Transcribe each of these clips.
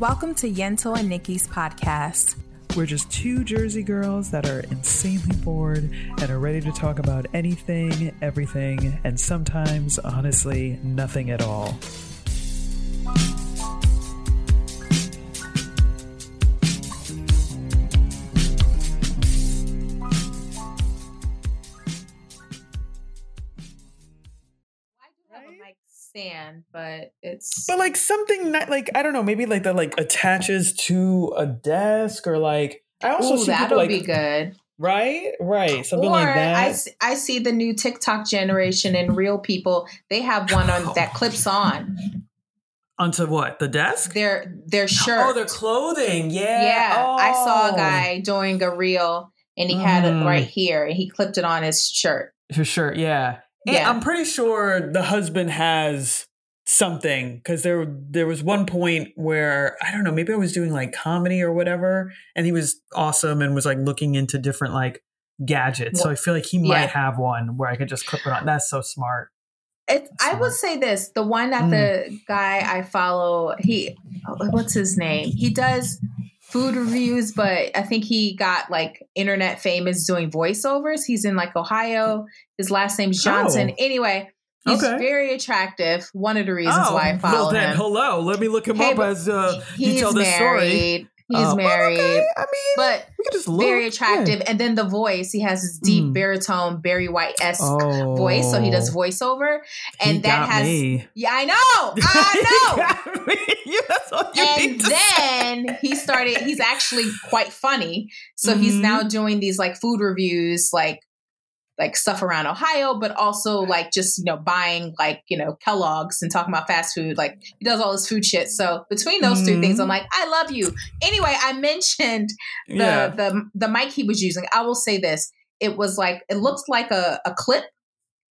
Welcome to Yentl and Niki's podcast. We're just two Jersey girls that are insanely bored and are ready to talk about anything, everything, and sometimes, honestly, nothing at all. It's But like something not like I don't know, maybe like that like attaches to a desk or like I also Ooh, see that'll people like be good. right, right, something or like that. I, s- I see the new TikTok generation and real people. They have one on that clips on Onto what the desk? their their shirt. Oh, their clothing. Yeah. yeah, I saw a Oh. guy doing a reel and he had it Mm. right here and he clipped it on his shirt. His shirt, yeah. And Yeah. I'm pretty sure the husband has something because there there was one point where I don't know, maybe I was doing like comedy or whatever, and he was awesome and was like looking into different like gadgets. So I feel like he might Yeah. have one where I could just clip it on. That's so smart. It, I would say this: the one that Mm. the guy I follow, he, what's his name? He does food reviews, but I think he got like internet famous doing voiceovers. He's in like Ohio. His last name's Johnson. Oh. Anyway, he's Okay. very attractive. One of the reasons why I follow Oh, well then, him. hello. Let me look him Hey, up as uh, you He's tell this story. married. He's Uh, married, okay, I mean, but we could just look. very Yeah. attractive. And then the voice, he has this deep Mm. baritone, Barry White esque Oh, voice. So he does voiceover, and He that has me. yeah, I know, I know. Yeah, that's all you and to say. then he started he's actually quite funny so he's Mhm. now doing these like food reviews like like stuff around ohio but also like just you know buying like you know kellogg's and talking about fast food like he does all this food shit so between those two things i'm like i love you anyway i mentioned the yeah. the the mic he was using i will say this it was like it looked like a, a clip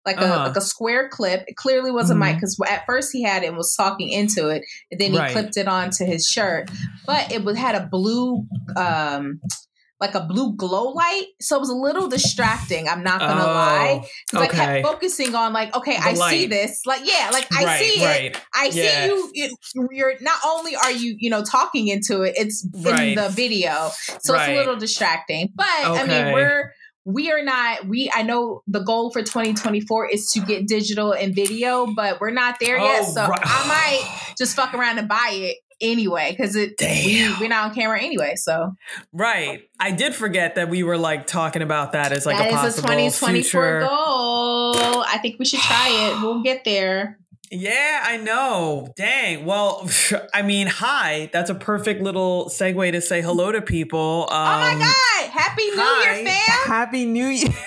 like a Uh-huh. like a square clip. It clearly was a mic because at first he had it and was talking into it, and then he Right. clipped it onto his shirt. But it was had a blue, um, like a blue glow light, so it was a little distracting. I'm not gonna Oh, lie, 'Cause I okay. kept focusing on like, okay, The I see this, like yeah, like I right, see it. I Yeah. see you. It, you're not only are you, you know, talking into it. It's in Right. the video, so Right. it's a little distracting. But I mean, we're we are not. We I know the goal for 2024 is to get digital and video, but we're not there yet. Oh, So right. I might just fuck around and buy it anyway because it we Damn. we're not on camera anyway. So Right. I did forget that we were like talking about that as like that a is possible a 2024 future. goal. I think we should try it. We'll get there. Yeah, I know. Dang. Well, I mean, hi. That's a perfect little segue to say hello to people. Um, oh my god! Happy New hi. Year, fam! Happy New Year.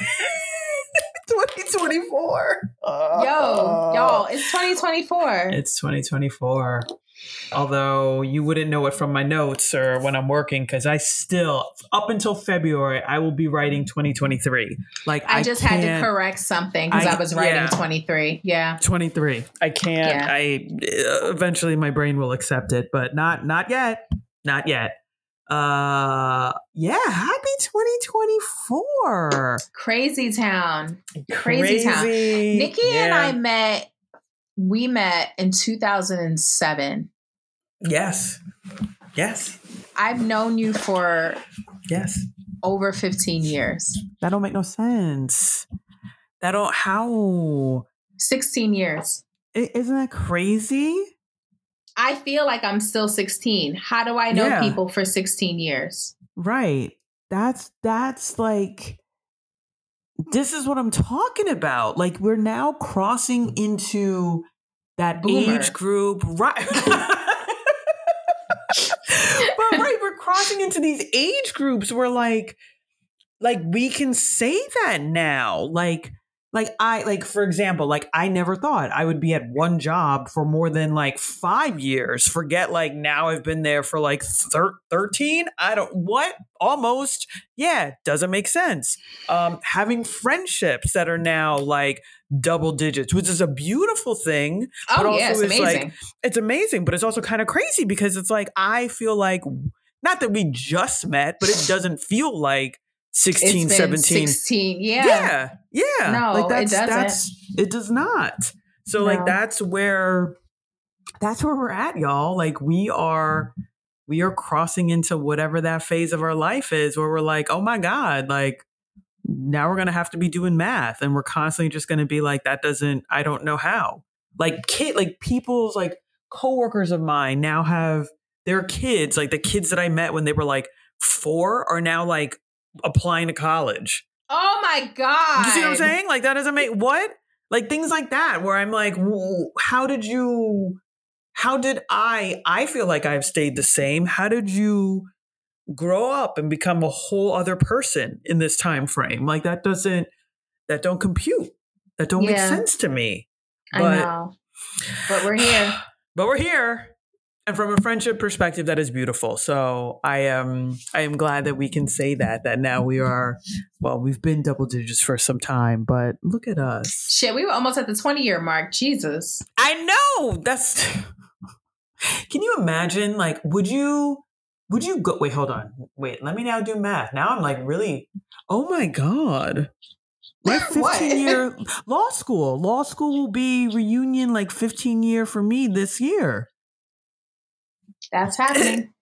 2024. Yo, y'all, it's 2024. It's 2024. Although you wouldn't know it from my notes or when I'm working, because I still, up until February, I will be writing 2023. Like I just had to correct something because I, I- was writing yeah. 23. Yeah. 23. I can't. Yeah. I uh, eventually my brain will accept it, but not not yet. Not yet. Uh yeah, happy 2024. Crazy town. Crazy town. Crazy. Niki and I met, we met in 2007. Yes. Yes. I've known you for Yes. over 15 years, That don't make no sense. That don't how 16 years. Isn't that crazy? I feel like I'm still 16. How do I know Yeah. people for 16 years? Right. That's that's like this is what I'm talking about. Like we're now crossing into that Boomer. age group, right? but right, we're crossing into these age groups where like like we can say that now. Like like I like for example, like I never thought I would be at one job for more than like 5 years. Forget like now I've been there for like thir- 13. I don't what? Almost. Yeah, doesn't make sense. Um having friendships that are now like double digits, which is a beautiful thing. But Oh, yeah, it's also it's like- amazing. It's amazing, but it's also kind of crazy because it's like I feel like not that we just met, but it doesn't feel like 16, It's been 17. 16. Yeah. Yeah. Yeah. No, like it that's, doesn't. That's, it does not. So No. like that's where that's where we're at, y'all. Like we are we are crossing into whatever that phase of our life is where we're like, oh my God, like now we're going to have to be doing math and we're constantly just going to be like, that doesn't, I don't know how. Like kid, like people's like coworkers of mine now have their kids, like the kids that I met when they were like four are now like applying to college. Oh my God. You see what I'm saying? Like that doesn't make what? Like things like that where I'm like, how did you how did I I feel like I've stayed the same. How did you grow up and become a whole other person in this time frame? Like that doesn't that don't compute. That don't yeah. make sense to me. But, I know. But we're here. But we're here and from a friendship perspective that is beautiful. So i am i am glad that we can say that that now we are well we've been double digits for some time but look at us. Shit we were almost at the 20 year mark. Jesus. I know! That's can you imagine like would you would you go wait hold on. Wait let me now do math. Now i'm like really oh my god. My 15 year law school. Law school will be reunion like 15 year for me this year that's happening.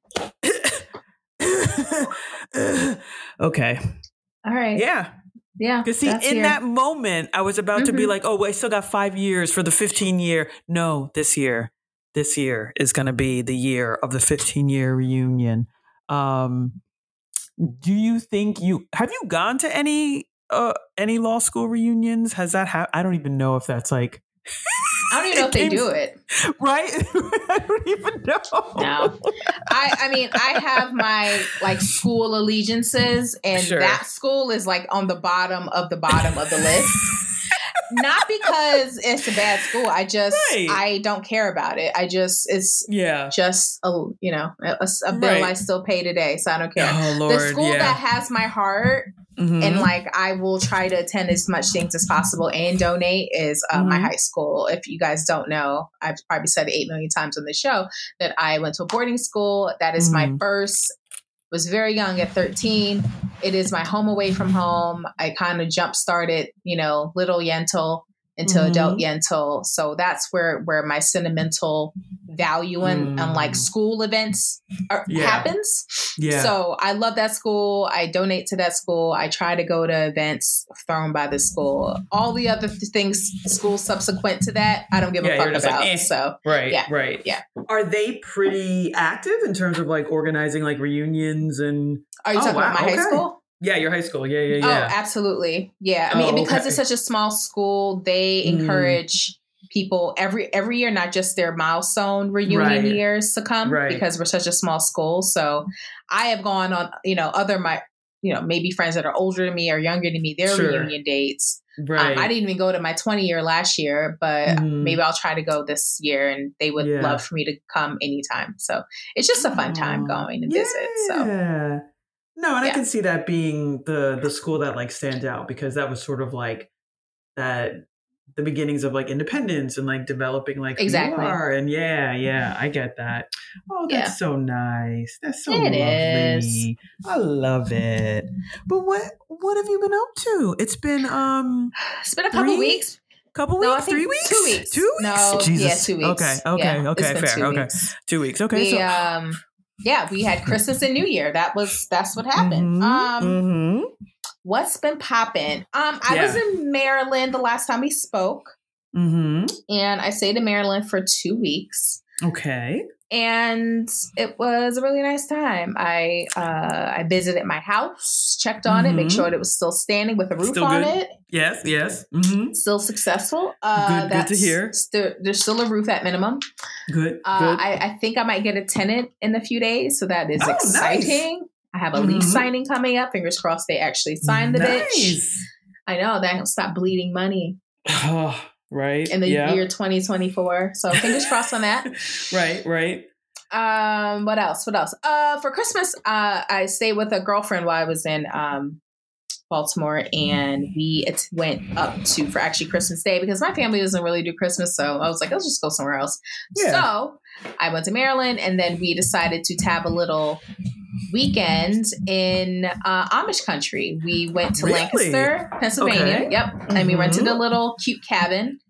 okay. All right. Yeah. Yeah. Because see, in here. that moment, I was about mm-hmm. to be mm-hmm. like, oh, I still got five years for the 15 year. No, this year, this year is going to be the year of the 15 year reunion. Um, do you think you have you gone to any uh any law school reunions? Has that happened? I don't even know if that's like I don't even know if they do it. Right? I don't even know. No. I I mean, I have my like school allegiances and sure. that school is like on the bottom of the bottom of the list. Not because it's a bad school. I just right. I don't care about it. I just it's yeah just a you know a, a bill right. I still pay today, so I don't care. Oh, Lord, the school yeah. that has my heart Mm-hmm. And like, I will try to attend as much things as possible and donate is uh, mm-hmm. my high school. If you guys don't know, I've probably said it eight million times on the show that I went to a boarding school. That is mm-hmm. my first, was very young at 13. It is my home away from home. I kind of jump started, you know, little Yentl into mm-hmm. adult Yentl. So that's where where my sentimental value in mm. like school events are, yeah. happens. Yeah. So I love that school. I donate to that school. I try to go to events thrown by the school. All the other th- things, school subsequent to that, I don't give yeah, a fuck about. Like, eh. So right, yeah, right, yeah. Are they pretty active in terms of like organizing like reunions and? Are you oh, talking wow, about my okay. high school? Yeah, your high school. Yeah, yeah, oh, yeah. Oh, absolutely. Yeah. I mean, oh, because okay. it's such a small school, they mm. encourage people every every year, not just their milestone reunion right. years to come right. because we're such a small school. So I have gone on, you know, other my you know, maybe friends that are older than me or younger than me, their sure. reunion dates. Right. Um, I didn't even go to my 20 year last year, but mm. maybe I'll try to go this year and they would yeah. love for me to come anytime. So it's just a fun time going and yeah. visit. So no, and yeah. I can see that being the the school that like stands out because that was sort of like that the beginnings of like independence and like developing like exactly. and yeah yeah i get that. Oh that's yeah. so nice. That's so it lovely. Is. i love it. But what what have you been up to? It's been um it's been a couple three, weeks. couple weeks? no, three weeks? two weeks. Two weeks? No Jesus. yeah two weeks. okay okay yeah, okay fair okay. two weeks. Okay we, so um yeah, we had Christmas and New Year. That was that's what happened. Mm-hmm, um, mm-hmm. what's been popping? Um, I yeah. was in Maryland the last time we spoke, mm-hmm. and I stayed in Maryland for two weeks. Okay and it was a really nice time. I uh, I visited my house, checked on mm-hmm. it, make sure it was still standing with a roof still on good. it. Yes, yes, mm-hmm. still successful. Uh, good, good to hear. St- there's still a roof at minimum. Good. Uh, good. I, I, think I might get a tenant in a few days, so that is oh, exciting. Nice. I have a mm-hmm. lease signing coming up. Fingers crossed they actually sign the nice. bitch. I know that stop bleeding money. Oh, right? In the yeah. year 2024 so fingers crossed on that. Right right. Um what else? What else? Uh for christmas uh i stayed with a girlfriend while i was in um baltimore and we went up to for actually christmas day because my family doesn't really do christmas so i was like let's just go somewhere else yeah. so i went to maryland and then we decided to tab a little weekend in uh, Amish country. We went to really? Lancaster, Pennsylvania. Okay. Yep. Mm-hmm. And we rented a mm-hmm. little cute cabin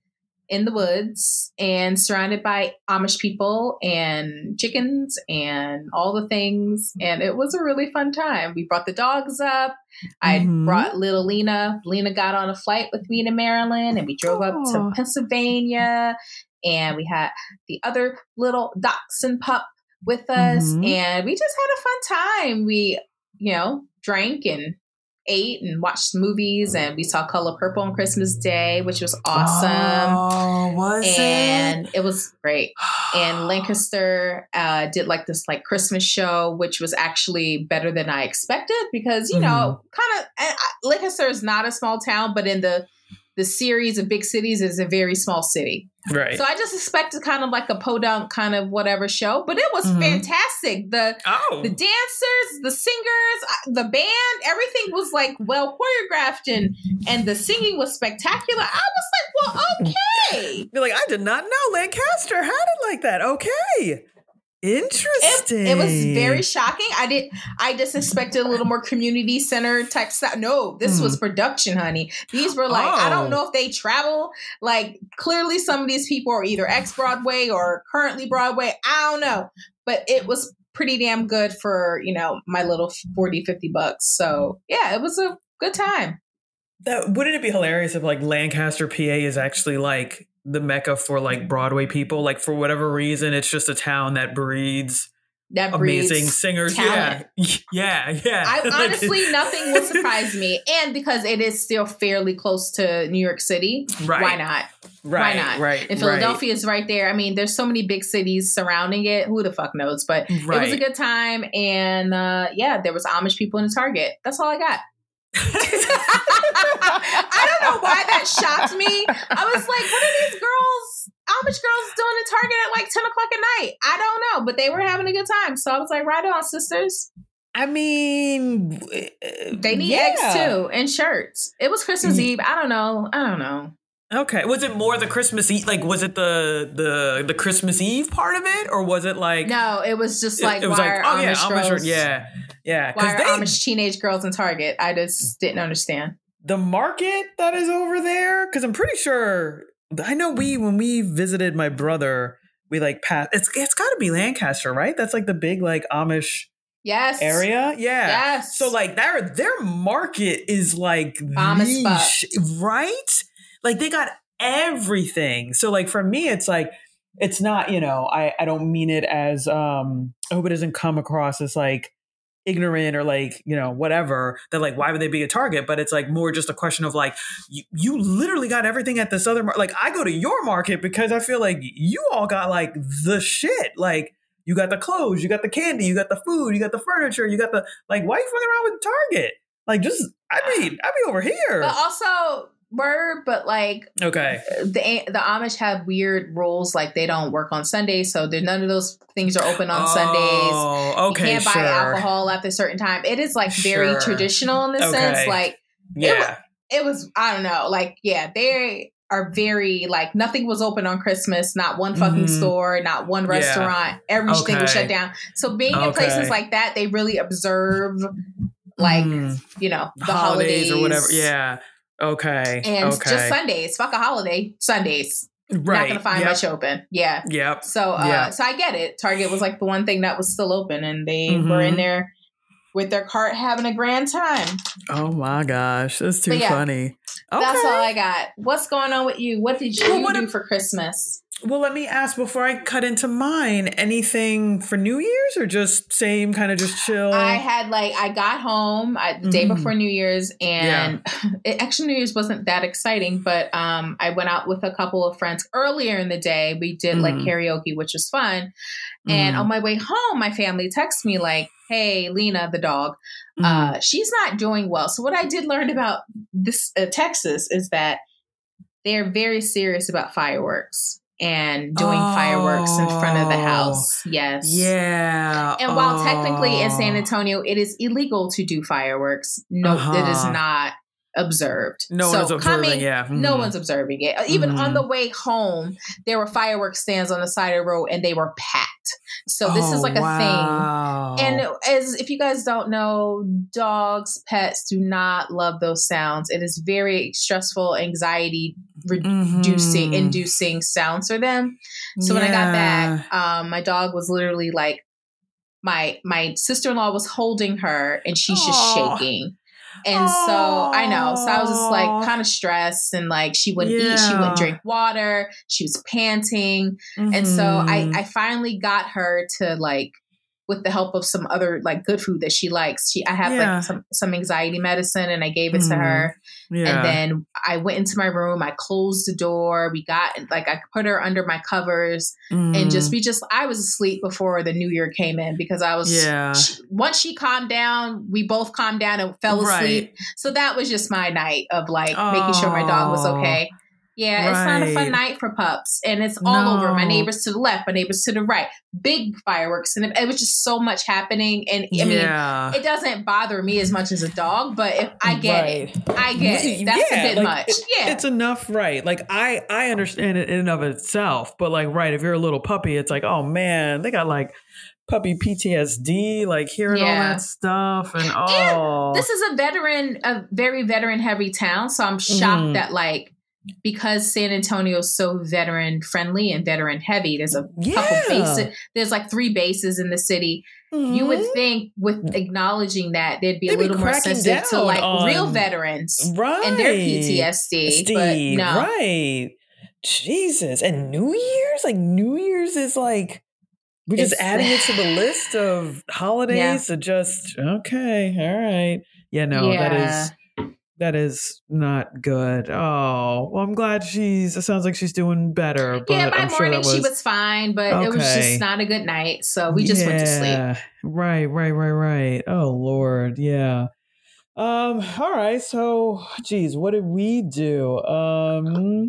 in the woods and surrounded by Amish people and chickens and all the things. And it was a really fun time. We brought the dogs up. I Mhm. brought little Lena. Lena got on a flight with me to Maryland and we drove up to Pennsylvania. And we had the other little dachshund pup with us. Mhm. And we just had a fun time. We, you know, drank and ate and watched movies and we saw Color Purple on Christmas Day, which was awesome. Oh, was and it? it was great. And Lancaster uh, did like this like Christmas show, which was actually better than I expected because you know, kind of Lancaster is not a small town, but in the the series of big cities is a very small city. right. So I just expected kind of like a podunk kind of whatever show, but it was Mhm. fantastic. The oh, the dancers, the singers, uh, the band, everything was like well choreographed and and the singing was spectacular. I was like, well, okay. You're like, I did not know Lancaster had it like that. Okay. It, Interesting. it was very shocking. I did. I just expected a little more community center type stuff. No, this was hmm. production, honey. These were like I Oh. don't know if they travel. Like clearly, some of these people are either ex Broadway or currently Broadway. I don't know, but it was pretty damn good for you know my little 40 50 bucks so yeah it was a good time That wouldn't it be hilarious if like Lancaster, PA is actually like the mecca for like Broadway people? Like for whatever reason, it's just a town that breeds that amazing singers. talent. Yeah, yeah, yeah. I honestly nothing will surprise me, and because it is still fairly close to New York City, right, why not? Right, not? Right, And Philadelphia is right there. I mean, there's so many big cities surrounding it. Who the fuck knows? But right. it was a good time, and uh, yeah, there was Amish people in the Target. That's all I got. I don't know why that shocked me. I was like, what are these girls, Amish girls, doing in Target at like 10 o'clock at night? I don't know, but they were having a good time. So I was like, right on, sisters. I mean, They need yeah. eggs too and shirts. It was Christmas Mm. Eve. I don't know. I don't know. Okay, was it more the Christmas Eve? Like, was it the the the Christmas Eve part of it, or was it like No, it was just like, it, was why like, oh Amish yeah, girls? Amish, yeah, yeah, Why are they Amish teenage girls in Target? I just didn't understand. the market that is over there because i'm pretty sure i know we when we visited my brother we like passed it's it's got to be lancaster right that's like the big like amish Yes. area yeah Yes. so like their their market is like Bomb niche, right like they got everything. So like for me it's like it's not you know i i don't mean it as um i hope it doesn't come across as like ignorant or like you know whatever that like why would they be a target? But it's like more just a question of like you, you literally got everything at this other mar- like i go to your market because i feel like you all got like the shit. Like you got the clothes you got the candy you got the food you got the furniture you got the like why you fucking around with target? Like just i mean i'd be over here. But also, word, but like okay the the Amish have weird rules, like they don't work on Sundays, so there's none of those things are open on Sundays. oh okay you can't sure buy alcohol after a certain time. It is like very Sure. traditional in the Okay. sense, like yeah it was. I don't know, like yeah, they are very like nothing was open on Christmas. Not one fucking Mhm. store, not one Yeah. restaurant. Everything was shut down. So being in places like that, they really observe like Mm. you know the holidays, holidays, or whatever yeah okay and okay just Sundays. Fuck a holiday. Sundays. right Not gonna find yep. much open. Yeah. yep So uh Yeah. so I get it. Target was like the one thing that was still open and they Mhm. were in there with their cart having a grand time. Oh my gosh, that's too yeah, funny. Okay. That's all I got. What's going on with you? What did you Well, what do if- for Christmas? Well, let me ask before I cut into mine. Anything for New Year's or just same kind of just chill? I had like I got home I, the day Mhm. before New Year's and it, actually New Year's wasn't that exciting, but um I went out with a couple of friends earlier in the day. We did like Mhm. karaoke, which was fun. And Mhm. on my way home, my family texted me like, "Hey, Lena, the dog, uh, she's not doing well." So what I did learn about this uh, Texas is that they're very serious about fireworks and doing fireworks in front of the Oh. house. Yes. yeah. And while technically in Oh. San Antonio it is illegal to do fireworks, no, it is Uh-huh. not observed. no So one's observing. coming- yeah, No Mhm. one's observing it. Even on Mhm. the way home, there were fireworks stands on the side of the road, and they were packed. So this is Oh, like a wow. thing. And as if you guys don't know, dogs, pets do not love those sounds. It is very stressful, anxiety reducing, Mhm. inducing sounds for them. So when I got back, um, my dog was literally like, my my sister in law was holding her, and she's just Aw. shaking. And so I know. So I was just like kind of stressed, and like she wouldn't eat, she wouldn't drink water, she was panting, and so I, Mhm. I finally got her to like with the help of some other like good food that she likes. She I have Yeah. like some some anxiety medicine and I gave it to Mhm. her. yeah. And then I went into my room, I closed the door, we got like I put her under my covers and Mm. just we just I was asleep before the new year came in because I was yeah. she- once she calmed down, we both calmed down and fell asleep. So that was just my night of like making sure my dog was Oh. okay. Yeah, it's not a fun night for pups, and it's all over. My neighbors to the left, my neighbors to the right, big fireworks, and it, it was just so much happening. And I mean, it doesn't bother me as much as a dog, but if I get it, I get it. That's Yeah, a bit like, much. it- yeah, It's enough, right? Like I, I understand it in and of itself, but like, right, if you're a little puppy, it's like, oh man, they got like puppy PTSD, like hearing all that stuff, and oh, this is a veteran, a very veteran heavy town. So I'm shocked Mhm. that like because San Antonio is so veteran friendly and veteran heavy, there's a couple bases. There's like three bases in the city. You would Mhm. think with acknowledging that they'd be a They'd be little more sensitive to like on- real veterans right and their PTSD. but no, right? Jesus, and New Year's, like New Year's is like we're just It's- adding it to the list of holidays. So just okay, all right, yeah, no, that Yeah. is that is not good. Oh, well, I'm glad she's. It sounds like she's doing better. But yeah, by I'm morning that was, she was fine, but it was just not a good night. So we just went to sleep. Right, right, right, right. Oh Lord, yeah. Um, all right, so geez, what did we do? Um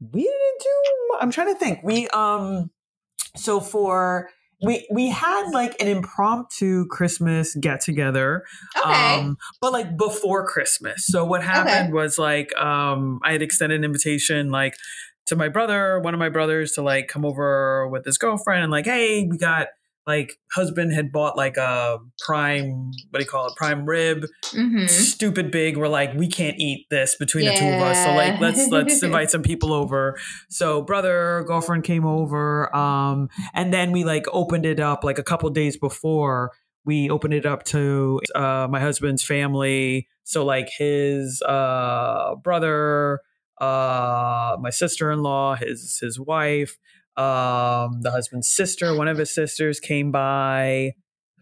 we didn't do I'm trying to think. We um so for we we had like an impromptu Christmas get together Okay. um, but like before Christmas. So what happened was like um, I had extended an invitation like to my brother, one of my brothers, to like come over with his girlfriend and like, hey, we got like husband had bought like a prime what do you call it prime rib. Hmm stupid big we're like we can't eat this between the two of us so like let's let's invite some people over. So brother girlfriend came over um and then we like opened it up like a couple days before we opened it up to uh my husband's family. So like his uh brother uh my sister-in-law his his wife um the husband's sister one of his sisters came by.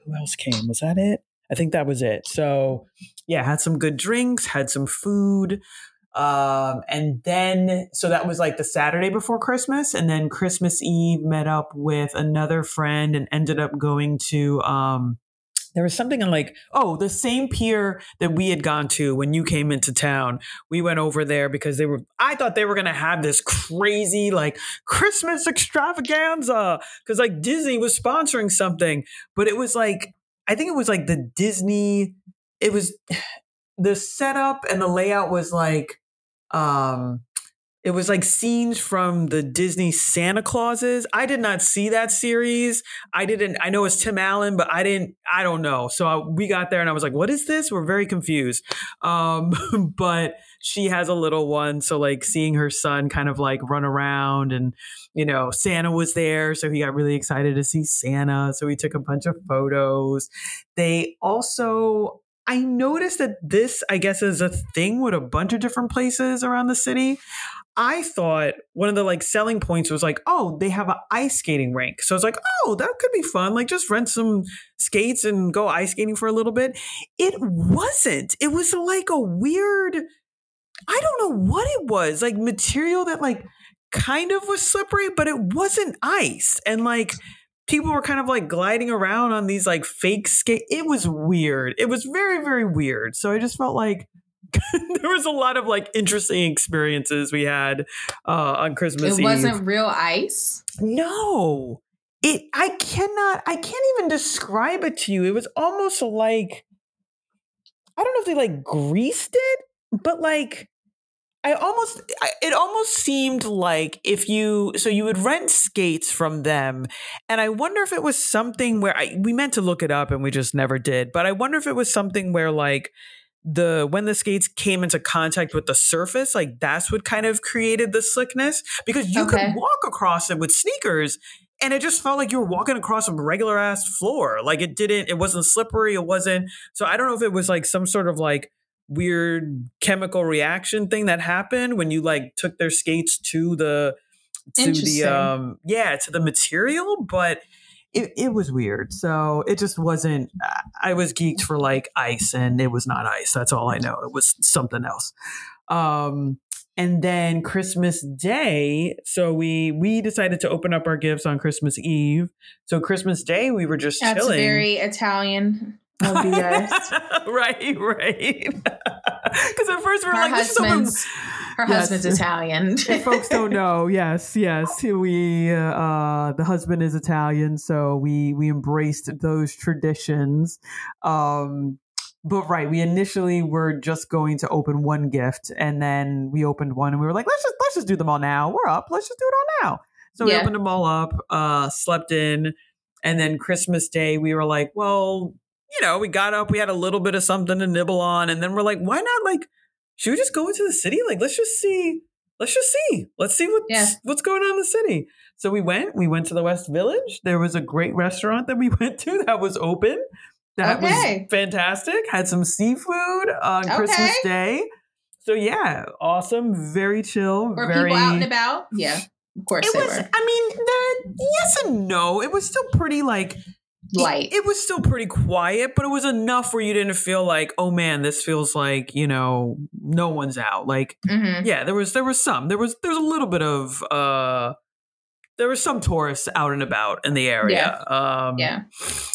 Who else came? Was that it? I think that was it. So yeah had some good drinks had some food um and then so that was like the saturday before christmas and then christmas eve met up with another friend and ended up going to um there was something in like oh the same pier that we had gone to when you came into town. We went over there because they were i thought they were going to have this crazy like christmas extravaganza because like disney was sponsoring something. But it was like i think it was like the disney it was the setup and the layout was like um it was like scenes from the Disney Santa Clauses. I did not see that series. I didn't. I know it's Tim Allen, but I didn't. I don't know. So I, we got there, and I was like, "What is this?" We're very confused. Um, but she has a little one, so like seeing her son kind of like run around, and you know, Santa was there, so he got really excited to see Santa. So we took a bunch of photos. They also I noticed that this, I guess, is a thing with a bunch of different places around the city. I thought one of the like selling points was like, oh, they have an ice skating rink. So I was like, oh, that could be fun. Like just rent some skates and go ice skating for a little bit. It wasn't. It was like a weird, I don't know what it was, like material that like kind of was slippery, but it wasn't ice. And like people were kind of like gliding around on these like fake skate. It was weird. It was very, very weird. So I just felt like there was a lot of like interesting experiences we had uh, on Christmas it Eve. wasn't real ice. No, it. I cannot. I can't even describe it to you. It was almost like I don't know if they like greased it, but like I almost I, it almost seemed like if you so you would rent skates from them and I wonder if it was something where I we meant to look it up and we just never did but I wonder if it was something where like the when the skates came into contact with the surface like that's what kind of created the slickness because you Okay. could walk across it with sneakers and it just felt like you were walking across a regular ass floor like it didn't it wasn't slippery it wasn't so I don't know if it was like some sort of like weird chemical reaction thing that happened when you like took their skates to the to the um yeah to the material but it, it was weird. So it just wasn't i was geeked for like ice and it was not ice. That's all i know. It was something else. Um and then christmas day so we we decided to open up our gifts on christmas eve. So christmas day we were just That's chilling. very Italian you right, right. Because at first we were Her like, husband's her Yes. husband's Italian. If folks don't know, yes, yes, we uh, the husband is Italian, so we we embraced those traditions. Um, but right, we initially were just going to open one gift, and then we opened one, and we were like, let's just let's just do them all now. We're up. Let's just do it all now. So we opened them all up, uh, slept in, and then Christmas Day, we were like, well, you know, we got up, we had a little bit of something to nibble on, and then we're like, why not like should we just go into the city? Like, let's just see. Let's just see. Let's see what's Yeah. what's going on in the city. So we went. We went to the West Village. There was a great restaurant that we went to that was open. That Okay. was fantastic. Had some seafood on Christmas Day. So yeah, awesome. Very chill. Were very. people out and about? Yeah, of course it was. were. I mean, the, yes and no. It was still pretty like Light. it, it was still pretty quiet, but it was enough where you didn't feel like, oh man, this feels like you know no one's out. Like hmm yeah, there was there was some there was there was a little bit of uh there was some tourists out and about in the area. Um, Yeah.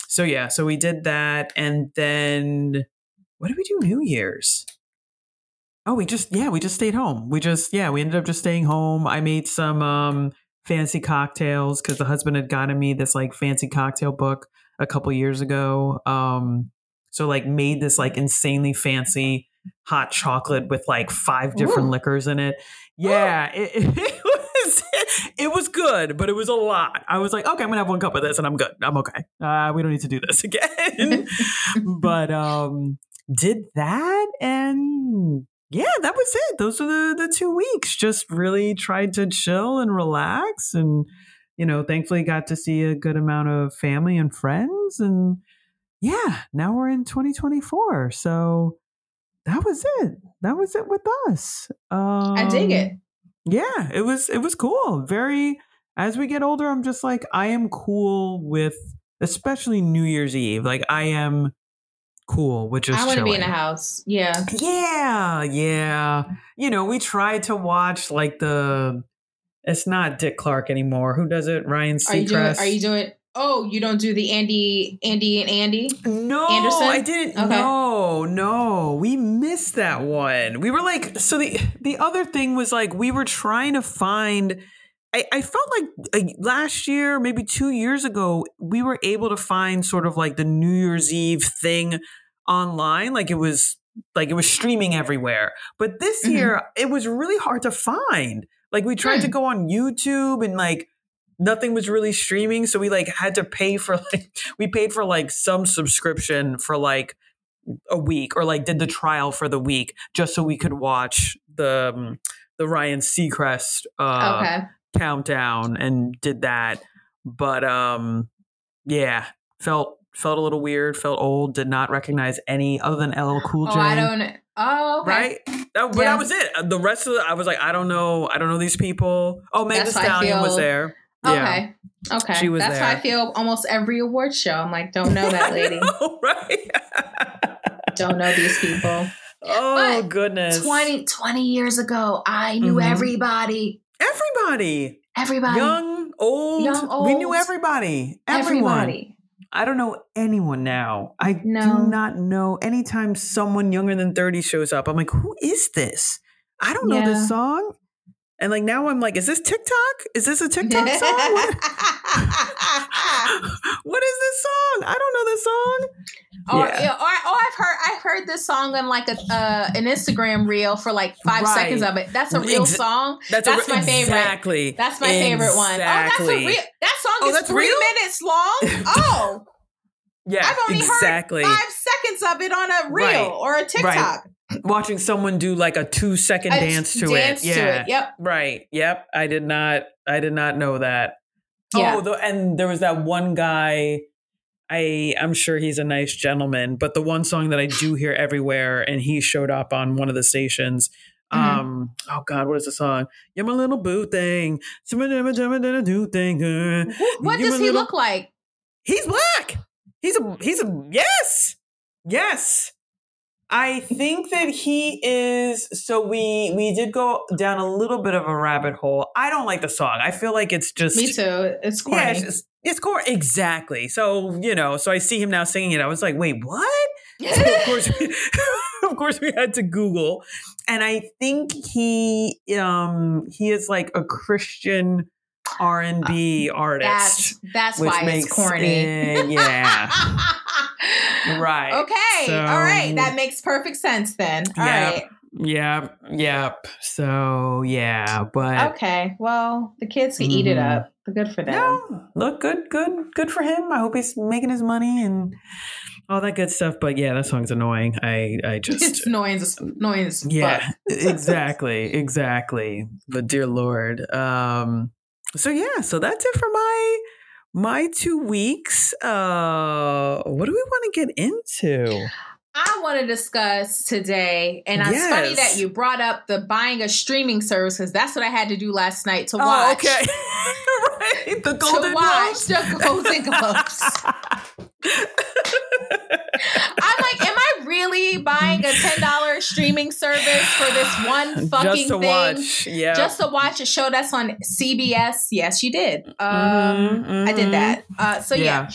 So yeah, so we did that, and then what did we do New Year's? Oh, we just yeah, we just stayed home. We just yeah, we ended up just staying home. I made some um fancy cocktails because the husband had gotten me this like fancy cocktail book a couple years ago. Um, so like made this like insanely fancy hot chocolate with like five different Ooh. liquors in it. Yeah, it, it was it was good, but it was a lot. I was like, okay, I'm gonna have one cup of this and I'm good. I'm okay. Uh, we don't need to do this again. but um, did that and yeah, that was it. Those are the the two weeks. Just really tried to chill and relax, and you know, thankfully got to see a good amount of family and friends. And yeah, now we're in 2024. So that was it. That was it with us. Um, I dig it. yeah, it was it was cool. Very as we get older, I'm just like I am cool with especially New Year's Eve. Like I am cool with just I want to be in a house. Yeah. Yeah, yeah. You know, we tried to watch like the it's not Dick Clark anymore. Who does it? Ryan Are you doing? Seacrest. Are you doing? Oh, you don't do the Andy, Andy and Andy. No, Anderson? I didn't. Okay. No, no, we missed that one. We were like, so the the other thing was like we were trying to find. I, I felt like uh, last year, maybe two years ago, we were able to find sort of like the New Year's Eve thing online. Like it was like it was streaming everywhere. But this Mhm. year, it was really hard to find. Like we tried to Hmm. go on YouTube and like nothing was really streaming so we like had to pay for like we paid for like some subscription for like a week or like did the trial for the week just so we could watch the um, the Ryan Seacrest uh okay. countdown and did that but um yeah felt felt a little weird felt old did not recognize any other than LL Cool J Oh, I don't. Oh, okay. right that, but Yeah. that was it Uh, the rest of the I was like I don't know I don't know these people oh Meg Thee That's how I Stallion was there yeah Okay. Okay. She was That's how I feel almost every award show. I'm like, don't know that lady. know, right? don't know these people. oh But goodness. 20, 20 years ago, I knew Mhm. everybody. Everybody. Everybody. Young, old. Young, old. We knew everybody. Everyone. everybody. I don't know anyone now. I No. do not know. Anytime someone younger than 30 shows up, I'm like, who is this? I don't know Yeah. this song. And like now I'm like, is this TikTok? Is this a TikTok song? What- what is this song? I don't know this song. Or, yeah. or, or I've heard I've heard this song on like a uh, an Instagram reel for like five right. seconds of it. That's a real Ex- song. That's, that's my favorite. Exactly. That's my exactly. favorite one. Oh, that's a real. That song oh, is three real? minutes long. Oh. yeah. I've only exactly. heard five seconds of it on a reel right. or a TikTok. Right. Watching someone do like a two second a dance to dance it. To yeah. It. Yep. Right. Yep. I did not. I did not know that. Yeah. Oh, the, and there was that one guy I I'm sure he's a nice gentleman, but the one song that I do hear everywhere, and he showed up on one of the stations. Mm-hmm. Um, oh God, what is the song? You're my little boo thing. Do thing. What does he look like? He's black. He's a he's a yes, yes. I think that he is. So we we did go down a little bit of a rabbit hole. I don't like the song. I feel like it's just me too. It's corny. Yeah, it's, it's core exactly. So you know, so I see him now singing it. I was like, wait, what? so of course, we, of course, we had to Google, and I think he um he is like a Christian R and B uh, artist. That's that's why makes, it's corny. Uh, yeah. right. Okay. So, All right. That makes perfect sense then. All yep, right. Yep. Yep. So yeah, but okay. Well, the kids can mm-hmm. eat it mm-hmm. up. Good for them. No, look good, good, good for him. I hope he's making his money and all that good stuff. But yeah, that song's annoying. I, I just it's annoying. As, annoying as yeah, exactly, exactly. But dear Lord, um, so yeah, so that's it for my my two weeks. Uh, what do we want to get into? I want to discuss today, and yes. it's funny that you brought up the buying a streaming service because that's what I had to do last night to oh, watch. Oh, okay, right. The Golden to watch Globes. the Golden Globes. I'm like, am I really buying a ten dollar streaming service for this one fucking just to thing? Watch. Yeah, just to watch a show that's on CBS. Yes, you did. Um, mm-hmm, mm-hmm. I did that. Uh, so yeah. yeah.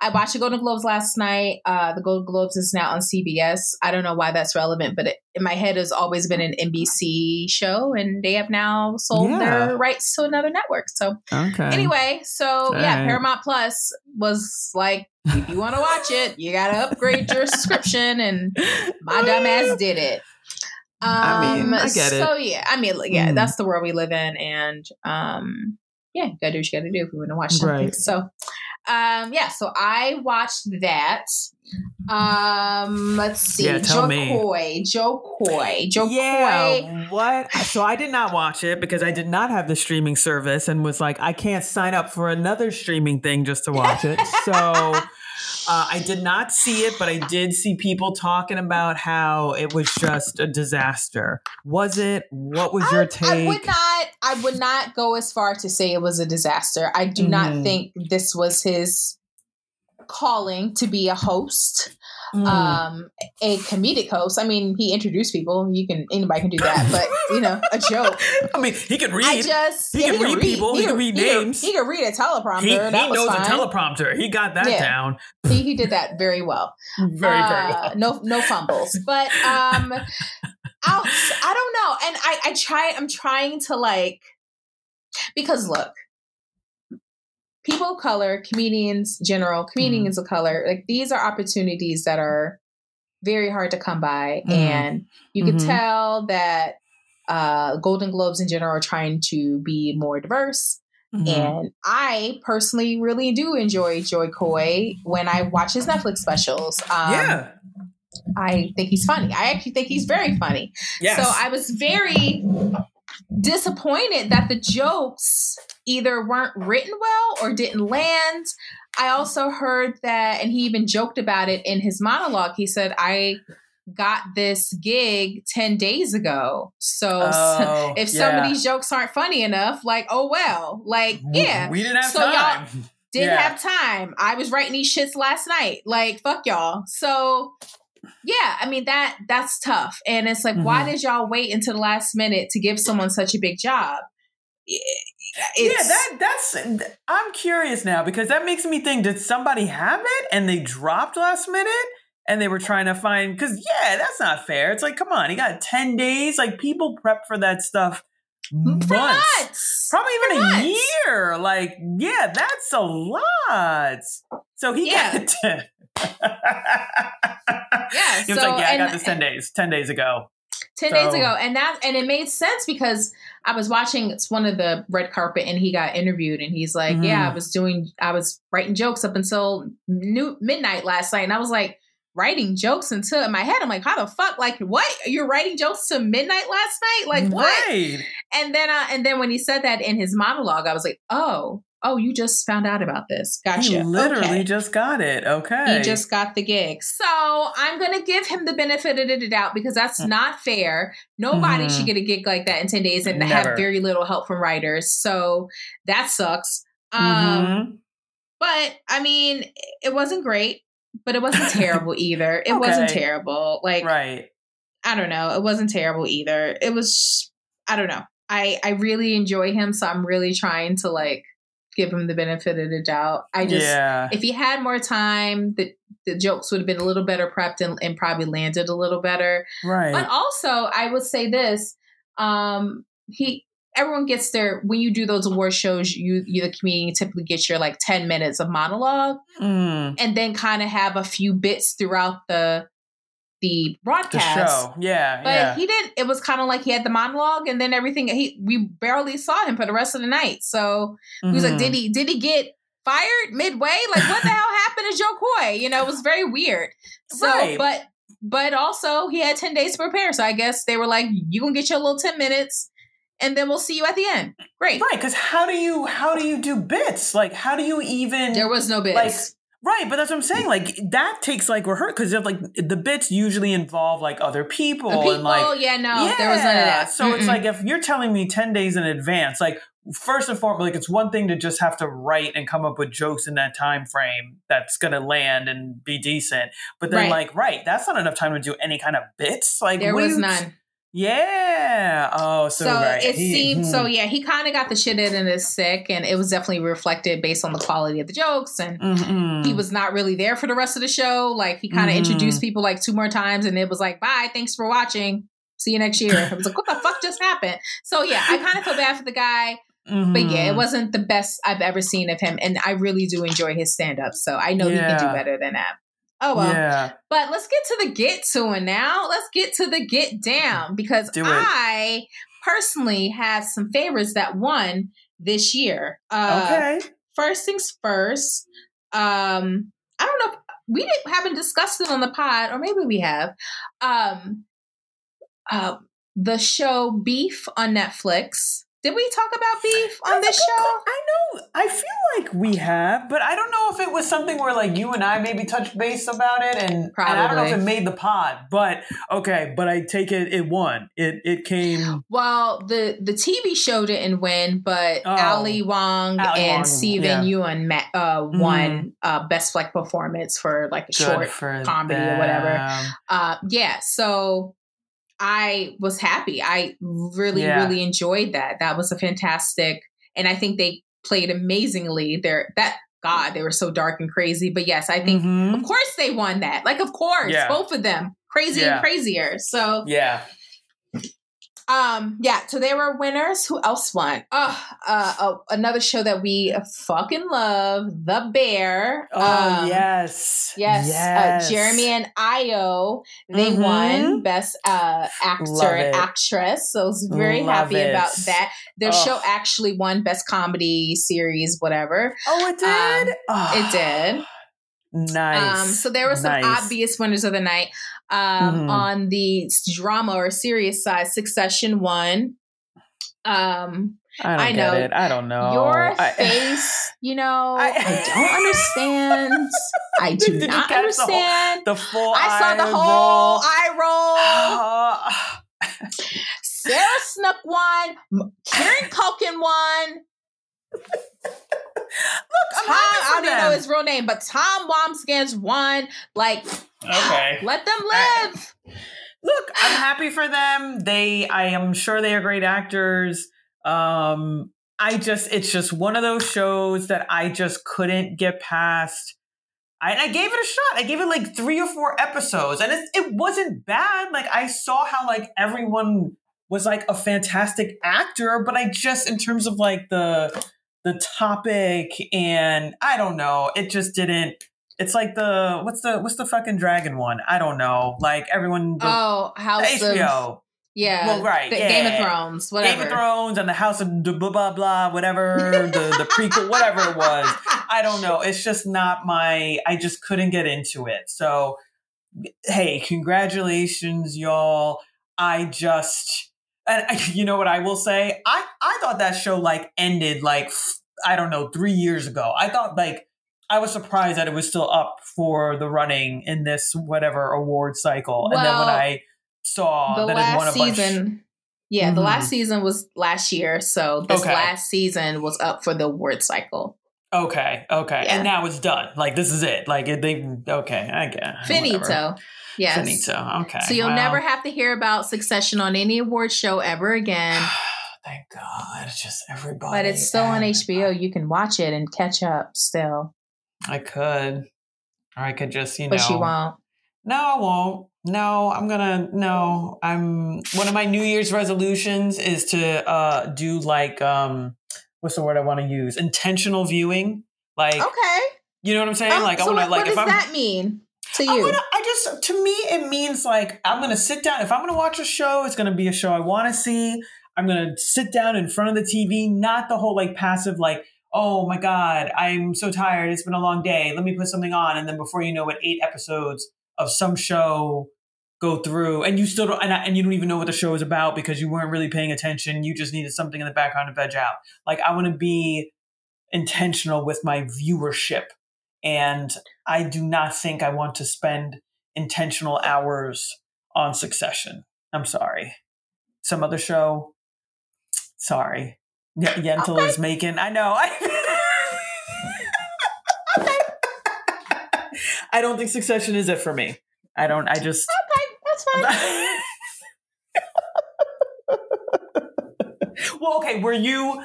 I watched the Golden Globes last night. Uh, the Golden Globes is now on CBS. I don't know why that's relevant, but it, in my head has always been an NBC show, and they have now sold yeah. their rights to another network. So okay. anyway, so yeah, Paramount Plus was like if you want to watch it, you got to upgrade your subscription. And my dumb ass did it. Um, I mean, I get it. So yeah, I mean, yeah, mm. that's the world we live in, and um, yeah, you gotta do what you gotta do if we want to watch something. Right. So, um, yeah, so I watched that. Um, let's see, yeah, tell Jo me. Koy, Jo Koy, Jo yeah, Koy. What? So I did not watch it because I did not have the streaming service and was like, I can't sign up for another streaming thing just to watch it. So. Uh, I did not see it, but I did see people talking about how it was just a disaster. Was it? What was your take? I would not. I would not go as far to say it was a disaster. I do mm. not mm-hmm. think this was his calling to be a host mm. um, a comedic host. I mean, he introduced people. You can anybody can do that, but you know, a joke. I mean, he can read. I just he, yeah, can, he read read people. He, he can, read he names. Can, he can read a teleprompter. He, he knows fine. a teleprompter. He got that yeah. down. He, he did that very well. very uh, very well. No no fumbles, but um, I'll, I don't know. And I I try. I'm trying to like because look people of color, comedians general, comedians mm. of color, like these are opportunities that are very hard to come by. Mm. And you can mm-hmm. tell that uh, Golden Globes in general are trying to be more diverse. Mm-hmm. And I personally really do enjoy Jo Koy when I watch his Netflix specials. Um, yeah. I think he's funny. I actually think he's very funny. Yes. So I was very disappointed that the jokes either weren't written well or didn't land. I also heard that, and he even joked about it in his monologue. He said, I got this gig 10 days ago. So oh, if some of these jokes aren't funny enough, like, oh well. Like, yeah. We didn't have so time. Y'all didn't yeah. have time. I was writing these shits last night. Like, fuck y'all. So yeah, I mean that that's tough. And it's like, mm-hmm. why did y'all wait until the last minute to give someone such a big job? It's, yeah, that that's. I'm curious now because that makes me think: Did somebody have it and they dropped last minute? And they were trying to find because yeah, that's not fair. It's like, come on, he got ten days. Like people prep for that stuff months. months. Probably even For a months. year. Like, yeah, that's a lot. So he Yeah. got it. Yeah, He was so- like, yeah, I got this 10 days, 10 days ago. 10 days ago and that and it made sense because i was watching it's one of the red carpet and he got interviewed and he's like yeah Mhm. i was doing i was writing jokes up until new, midnight last night and i was like writing jokes until in my head i'm like how the fuck like what you're writing jokes till midnight last night like what Right. and then uh, and then when he said that in his monologue i was like oh oh you just found out about this gotcha He literally Okay. just got it. Okay. He just got the gig. So I'm going to give him the benefit of the doubt because that's Mm. not fair. Nobody Mhm. should get a gig like that in 10 days and Never. have very little help from writers. So that sucks. Um, Mhm. But I mean, it wasn't great, but it wasn't terrible either. It wasn't terrible. Like, right. I don't know. It wasn't terrible either. It was, I don't know. I, I really enjoy him. So I'm really trying to like give him the benefit of the doubt. I just, yeah. if he had more time, the the jokes would have been a little better prepped and, and probably landed a little better. right. But also, I would say this: um, he everyone gets their when you do those award shows, you you the comedian typically gets your like ten minutes of monologue, Mm, and then kind of have a few bits throughout the the the broadcast. show. Yeah. But yeah. he didn't. It was kind of like he had the monologue, and then everything. He we barely saw him for the rest of the night. So he was like, Mhm. did he did he get fired midway? Like what the hell happened to Jo Koy? You know, it was very weird. So Right. but but also he had 10 days to prepare. So I guess they were like, you gonna get your little 10 minutes and then we'll see you at the end. Great. Right, because how do you how do you do bits? Like how do you even There was no bits. like right? But that's what I'm saying. Like that takes like rehearsal because like the bits usually involve like other people, The people, and like yeah, no, there was none of that. So it's Mm-mm. like if you're telling me ten days in advance, like first and foremost, like it's one thing to just have to write and come up with jokes in that time frame that's gonna land and be decent. But then Right. like right, that's not enough time to do any kind of bits. Like there what was you- none. Yeah. Oh, so, So, right. it He- seemed hmm. so yeah, he kind of got the shit in and is sick, and it was definitely reflected based on the quality of the jokes and Mhm. he was not really there for the rest of the show. Like he kind of Mhm. introduced people like two more times, and it was like, "Bye, thanks for watching. See you next year." I was like, "What the fuck just happened?" So yeah, I kind of feel bad for the guy, but yeah, it Mhm. wasn't the best I've ever seen of him, and I really do enjoy his stand up. So I know he can do better than that. Oh well, yeah. but let's get to the get to it now. Let's get to the get down because Do. I personally had some favorites that won this year. Uh, Okay. first things first. Um, I don't know. If, we didn't haven't discussed it on the pod, or maybe we have. Um, uh, the show Beef on Netflix. Did we talk about beef on That's this show? I know. I feel like we have, but I don't know if it was something where like you and I maybe touched base about it, and, and I don't know if it made the pod. But okay, but I take it it won. It it came. Well, the the TV show didn't win, but Oh. Ali Wong Ali and Wong, Steven yeah. Yeun ma- uh, won uh, best like performance for like a Good short comedy or whatever. uh yeah so i was happy i really Yeah. really enjoyed that that was a fantastic and i think they played amazingly there that god they were so dark and crazy but yes i think Mhm. of course they won that like of course Yeah. both of them crazy Yeah. and crazier so Yeah. Um yeah so they were winners who else won oh uh, uh another show that we fucking love the bear Oh Um, yes. Yes, Yes. Uh, Jeremy and Ayo, they Mhm. won Best uh, Actor and. Actress. So I was very Love happy about that. Their Ugh. show actually won Best Comedy Series, whatever. Oh, it did. Um, Oh, It did. Nice. Um, so there were some Nice. obvious winners of the night. Um, Mhm. On the drama or serious side, Succession won. Um, I don't I get know. it. I don't know. Your I- face, you know, I, I- don't understand. I do not catch the whole- understand. The full. I saw the whole roll. eye roll. Uh, Sarah Snook won. Kieran Culkin won. Look, I'm Tom, I don't even know his real name, but Tom Wambsgans won. Like, Okay. let them I- live. Look, I'm happy for them. They, I am sure they are great actors. Um, I just, it's just one of those shows that I just couldn't get past. I, I gave it a shot. I gave it like three or four episodes, and it, it wasn't bad. Like I saw how like everyone was like a fantastic actor, but I just in terms of like the the topic and I don't know, it just didn't it's like the what's the what's the fucking dragon one? I don't know. Like everyone the, oh, House the HBO. Of, yeah. Well, right. The yeah. Game of Thrones, whatever. Game of Thrones and the House of blah blah blah, whatever the the prequel, whatever it was. I don't know. It's just not my. I just couldn't get into it. So, hey, congratulations, y'all. I just. And you know what I will say? I I thought that show like ended like I don't know three years ago. I thought like I was surprised that it was still up for the running in this whatever award cycle. Well, and then when I saw the that last it won a bunch, season, yeah, the Mhm. last season was last year, so this Okay. last season was up for the award cycle. Okay, okay, Yeah. and now it's done. Like this is it. Like it- they okay. I get Finito. whatever. Yes. Finito. Okay. So you'll well, never have to hear about Succession on any award show ever again. Thank God. It's just everybody. But it's still on HBO. You can watch it and catch up still. I could, or I could just you know. But know. you won't. No, I won't. No, I'm gonna. No, I'm. One of my New Year's resolutions is to uh do like um, what's the word I want to use? Intentional viewing. Like Okay. you know what I'm saying? Um, like I want to what, like what if does I'm. that mean to I you? wanna, I just to me it means like I'm gonna sit down. If I'm gonna watch a show, it's gonna be a show I want to see. I'm gonna sit down in front of the TV, not the whole like passive like, oh my god, I'm so tired. It's been a long day. Let me put something on, and then before you know it, eight episodes of some show go through, and you still don't, and, I- and you don't even know what the show is about because you weren't really paying attention. You just needed something in the background to veg out. Like I want to be intentional with my viewership and I do not think I want to spend intentional hours on Succession. I'm sorry. Some other show. Sorry. Y- Yentl Okay. is making. I know. I don't think Succession is it for me. I don't. I just. okay, that's fine. well, okay. Were you?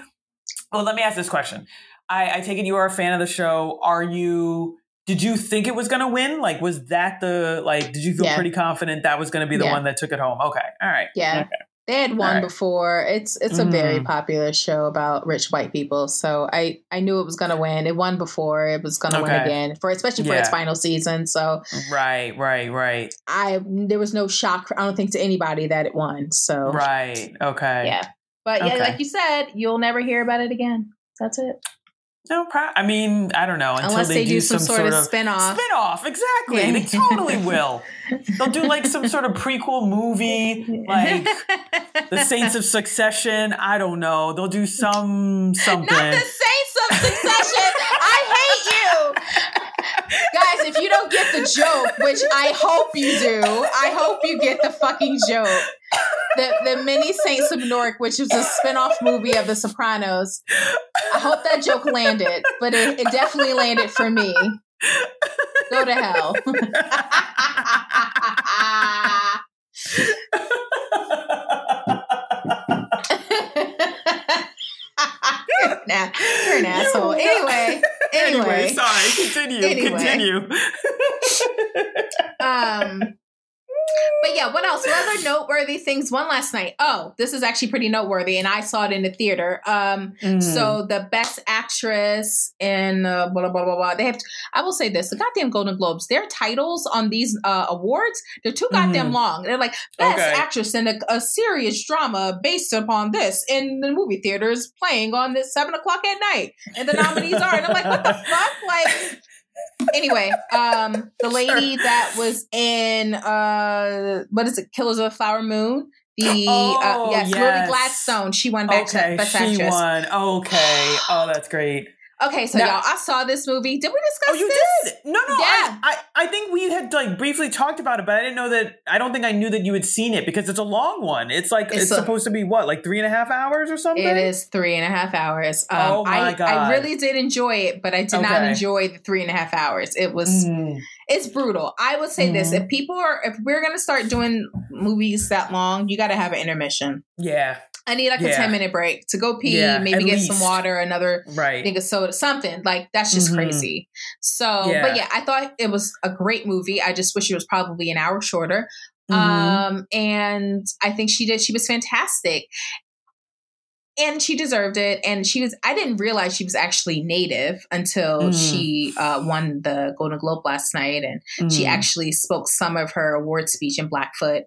Well, let me ask this question. I, I take it you are a fan of the show. Are you? Did you think it was going to win? Like, was that the like? Did you feel Yeah. pretty confident that was going to be the Yeah. one that took it home? Okay, all right. Yeah. Okay. They had won Alright. before. It's it's a very Mhm. popular show about rich white people. So I I knew it was gonna win. It won before. It was gonna win again for especially for its final season. So Right, right, right, I there was no shock. I don't think to anybody that it won. So right. Okay. yeah. But yeah, Okay. like you said, you'll never hear about it again. That's it. No, pro- I mean, I don't know until Unless they, they, do, do some, sort, of spinoff. spin off. Exactly. Yeah. They totally will. They'll do like some sort of prequel movie, like the Saints of Succession. I don't know. They'll do some something. Not the Saints of Succession. I hate you. Guys, if you don't get the joke, which I hope you do, I hope you get the fucking joke. The the Many Saints of Newark, which is a spin-off movie of The Sopranos. I hope that joke landed, but it, it definitely landed for me. Go to hell. you're an asshole. Anyway, anyway, sorry. Continue. Anyway. Continue. um, but yeah, what else? What other noteworthy things One last night? Oh, this is actually pretty noteworthy, and I saw it in the theater. Um, Mm. so the best actress in uh, blah blah blah blah. They have. I will say this: the goddamn Golden Globes. Their titles on these uh, awards, they're too goddamn Mhm. long. They're like best Okay. actress in a, a serious drama based upon this in the movie theaters playing on this seven o'clock at night, and the nominees are. And I'm like, what the fuck, like. Anyway, um, the lady that was in uh, what is it, Killers of the Flower Moon? The uh, Oh, yes, Lily. Gladstone. She won back okay, to best she actress. won. Okay. Oh, that's great. Okay, so Now- y'all, I saw this movie. Did we discuss Oh, you this? did? No, no. Yeah. I, I, I think we had like briefly talked about it, but I didn't know that. I don't think I knew that you had seen it because it's a long one. It's like it's, It's a- supposed to be what, like three and a half hours or something. It is three and a half hours. Um, Oh my I, God. I really did enjoy it, but I did not enjoy the three and a half hours. It was Mm. it's brutal. I would say this: Mhm. if people are, if we're gonna start doing movies that long, you got to have an intermission. Yeah. I need like a ten minute break to go pee, Yeah, maybe get some water, another Right. think of soda, something like that's just Mhm. crazy. So, Yeah. but yeah, I thought it was a great movie. I just wish it was probably an hour shorter. Mhm. Um, and I think she did. She was fantastic, and she deserved it. And she was. I didn't realize she was actually native until Mhm. she uh, won the Golden Globe last night, and she Mhm. actually spoke some of her award speech in Blackfoot.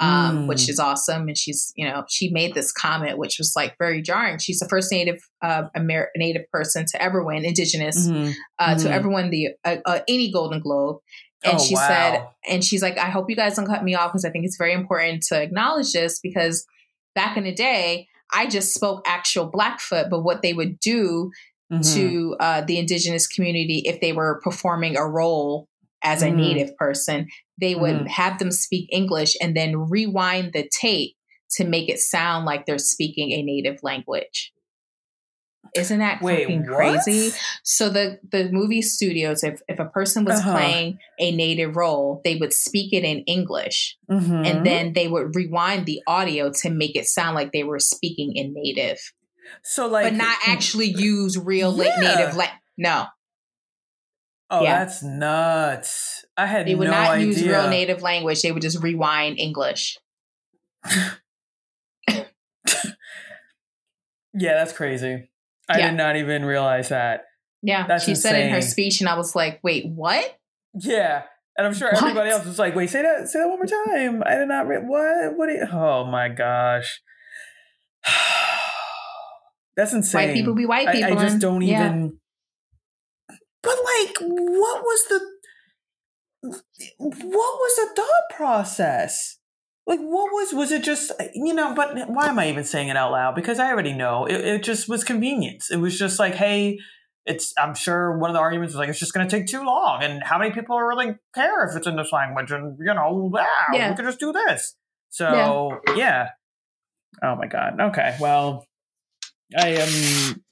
Um, Mm. which is awesome, and she's you know she made this comment which was like very jarring. She's the first native uh, Amer- native person to ever win Indigenous Mhm. uh, to Mhm. ever win the uh, uh, any Golden Globe, and Oh, she said, and she's like, I hope you guys don't cut me off because I think it's very important to acknowledge this because back in the day, I just spoke actual Blackfoot, but what they would do Mhm. to uh, the indigenous community if they were performing a role as a Mhm. native person, they would Mhm. have them speak English and then rewind the tape to make it sound like they're speaking a native language. Isn't that Wait, fucking what? crazy? So the the movie studios, if if a person was Uh-huh. playing a native role, they would speak it in English, Mhm. and then they would rewind the audio to make it sound like they were speaking in native, so like, but not actually use real Yeah. native. La- no, Oh, yeah. that's nuts! I had they would no not idea. use real native language. They would just rewind English. Yeah, that's crazy. I Yeah. did not even realize that. Yeah, That's she said in her speech, and I was like, "Wait, what?" Yeah, and I'm sure What? everybody else was like, "Wait, say that, say that one more time." I did not. Re- what? What? you- oh my gosh, that's insane. White people be white people. I just don't yeah. even. But like, what was the? What was the thought process? Like, what was was it just you know? But why am I even saying it out loud? Because I already know it. It just was convenience. It was just like, hey, it's. I'm sure one of the arguments was like, it's just going to take too long, and how many people really care if it's in this language? And you know, wow, Yeah. we could just do this. So yeah. Oh my god. Okay. Well, I am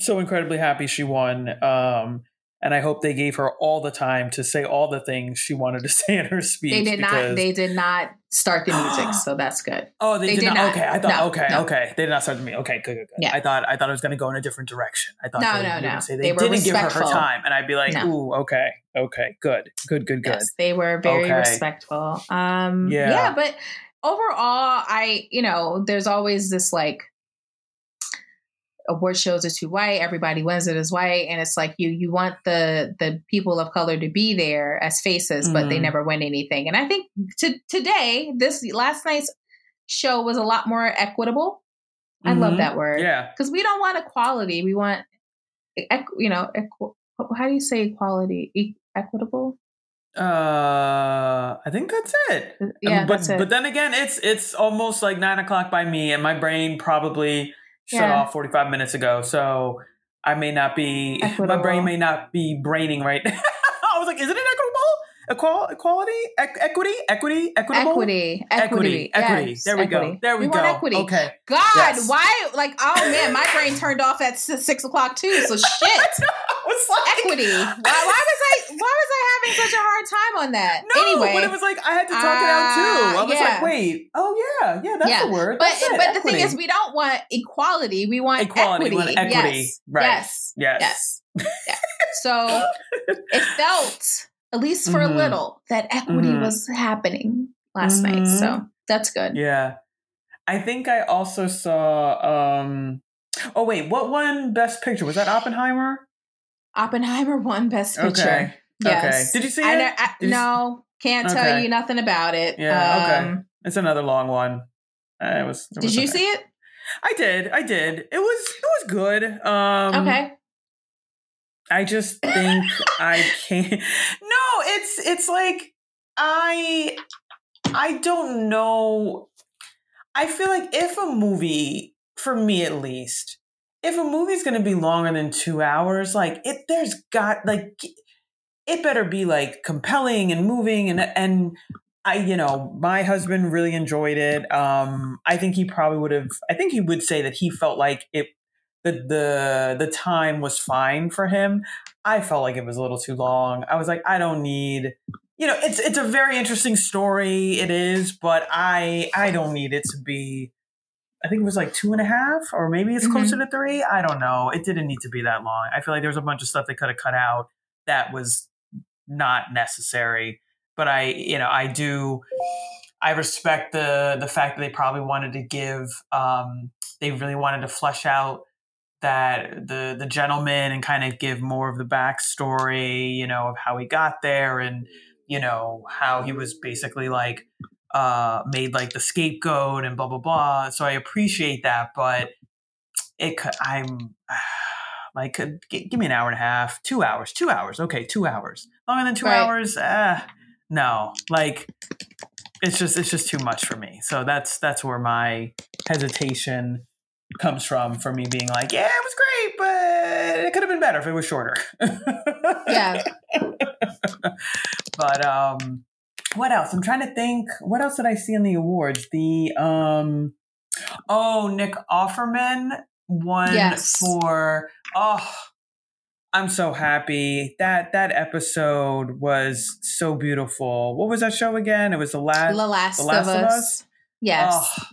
so incredibly happy she won. Um, and I hope they gave her all the time to say all the things she wanted to say in her speech. They did not. They did not start the music, so that's good. oh, they, they did, did not. not. Okay, I thought. No, okay, no. okay, they did not start the music. Okay, good, good, good. Yeah. I thought I thought it was going to go in a different direction. I thought No, they no, no. Say they, They didn't give her her time, and I'd be like, No. ooh, okay, okay, good, good, good, good. Yes, they were very Okay. respectful. Um, Yeah. yeah. but overall, I you know, there's always this like award shows are too white. Everybody wins it as white, and it's like you you want the the people of color to be there as faces, but they Mhm. never win anything. And I think to, today, this last night's show was a lot more equitable. I love Mhm. that word Yeah. because we don't want equality. We want, you know, equ- how do you say equality? E- equitable? Uh, I think that's it. Yeah, but that's it. but then again, it's it's almost like nine o'clock by me, and my brain probably shut Yeah. off forty five minutes ago. So I may not be. My brain may not be braining right. now. I was like, isn't it equitable? Equal, equality, Equ- equity, equity, equitable, equity, equity, equity. yes, There we equity. go. There we, go. want equity. Okay. God, Yes. why? Like, oh man, my brain turned off at six o'clock too. So shit, was like, equity. Why, why was I? Why was I having such a hard time on that? No, anyway, but it was like I had to talk it out uh, too. I was yeah. like, wait, oh yeah, yeah, that's Yeah. the word. but it, but the thing is, we don't want equality. We want Equality, we equity. want equity. Yes, Right. yes, yes, yes. yeah. So it felt, at least for Mhm. a little, that equity Mhm. was happening last night. So that's good. Yeah. I think I also saw um Oh wait, what won best picture? Was that Oppenheimer? Oppenheimer won Best Picture. Okay. Yes. Okay. Did you see I, it? I- Did no, can't tell you nothing about it. Yeah, okay. Um, It's another long one. Uh, it was it Did was you okay. see it? I did. I did. It was it was good. Um okay. I just think I can't. No, it's it's like I I don't know. I feel like if a movie, for me at least, if a movie's going to be longer than two hours, like it, there's got like it better be like compelling and moving and and. I, you know, my husband really enjoyed it. Um, I think he probably would have. I think he would say that he felt like it the the the time was fine for him. I felt like it was a little too long. I was like, I don't need, you know, it's it's a very interesting story. It is, but I I don't need it to be. I think it was like two and a half, or maybe it's Mhm. closer to three. I don't know. It didn't need to be that long. I feel like there was a bunch of stuff they could have cut out that was not necessary. But I, you know, I do. I respect the the fact that they probably wanted to give um, they really wanted to flesh out that the the gentleman and kind of give more of the backstory, you know, of how he got there and you know how he was basically like uh made like the scapegoat and blah blah blah. So I appreciate that, but it could I'm like give me an hour and a half, two hours, two hours, okay, two hours, longer than two right. hours. Uh, no, like it's just it's just too much for me. So that's that's where my hesitation comes from for me being like, yeah, it was great, but it could have been better if it was shorter. yeah. but um what else? I'm trying to think. What else did I see in the awards? The um oh, Nick Offerman won yes. for oh I'm so happy. That that episode was so beautiful. What was that show again? It was the last The Last, the last of, of, Us. Yes. Oh,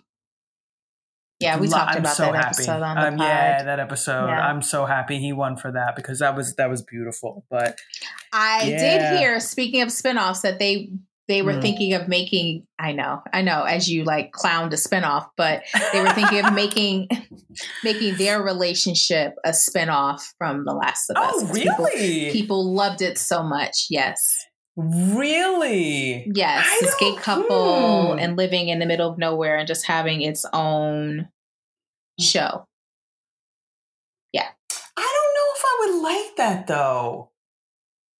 yeah, we talked I'm about so that happy. episode on the um, pod. Yeah, that episode. Yeah. I'm so happy he won for that because that was that was beautiful. But I yeah. did hear, speaking of spinoffs, that they they were mm. thinking of making I know, I know, as you like clowned a spinoff, but they were thinking of making making their relationship a spinoff from The Last of Us. Oh, really? People, people loved it so much. Yes. Really? Yes, I this gay couple hmm. and living in the middle of nowhere and just having its own show. Yeah. I don't know if I would like that though.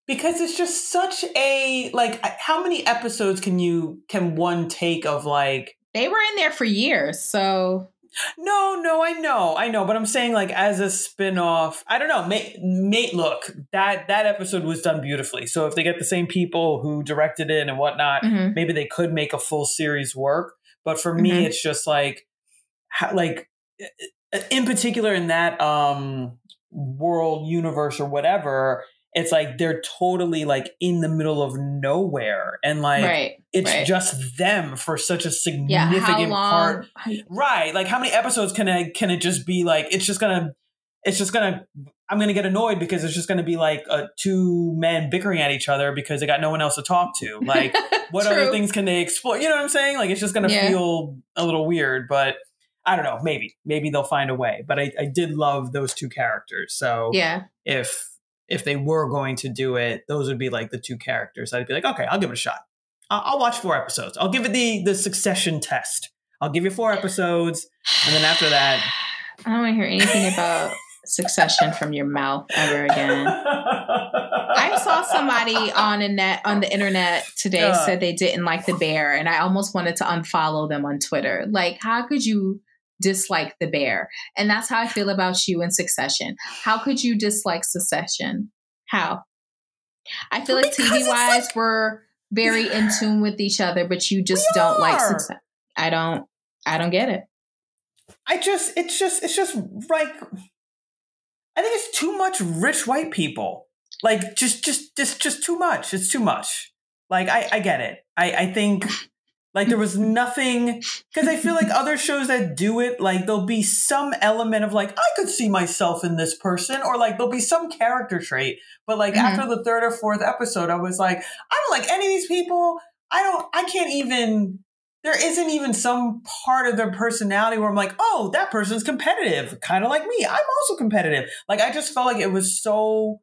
Because it's just such a like how many episodes can you can one take of like They were in there for years, so no, no, I know, I know, but I'm saying like as a spin-off, I don't know. Mate, mate, look, that that episode was done beautifully. So if they get the same people who directed it and whatnot, mm-hmm. maybe they could make a full series work. But for mm-hmm. me, it's just like, like in particular in that um world universe or whatever it's like they're totally like in the middle of nowhere and like right, it's right. just them for such a significant yeah, part right like how many episodes can it can it just be like it's just gonna it's just gonna i'm gonna get annoyed because it's just gonna be like uh, two men bickering at each other because they got no one else to talk to like what other things can they explore you know what i'm saying like it's just gonna yeah. feel a little weird but I don't know, maybe, maybe they'll find a way. But I, I did love those two characters. So yeah, if if they were going to do it, those would be like the two characters. I'd be like, okay, I'll give it a shot. I'll, I'll watch four episodes. I'll give it the the succession test. I'll give you four episodes, and then after that, I don't want to hear anything about succession from your mouth ever again. I saw somebody on a net on the internet today uh, said they didn't like the bear, and I almost wanted to unfollow them on Twitter. Like, how could you dislike the bear. And that's how I feel about you in Succession. How could you dislike Succession? How? I feel like TV wise, like, we're very in tune with each other, but you just don't are. like success. I don't. I don't get it. I just. It's just. It's just like. I think it's too much rich white people. Like just, just, just, just too much. It's too much. Like I, I get it. I, I think like there was nothing because I feel like other shows that do it, like there'll be some element of like I could see myself in this person, or like there'll be some character trait. But like mm-hmm. after the third or fourth episode, I was like, I don't like any of these people. I don't. I can't even. There isn't even some part of their personality where I'm like, oh, that person's competitive, kind of like me. I'm also competitive. Like I just felt like it was so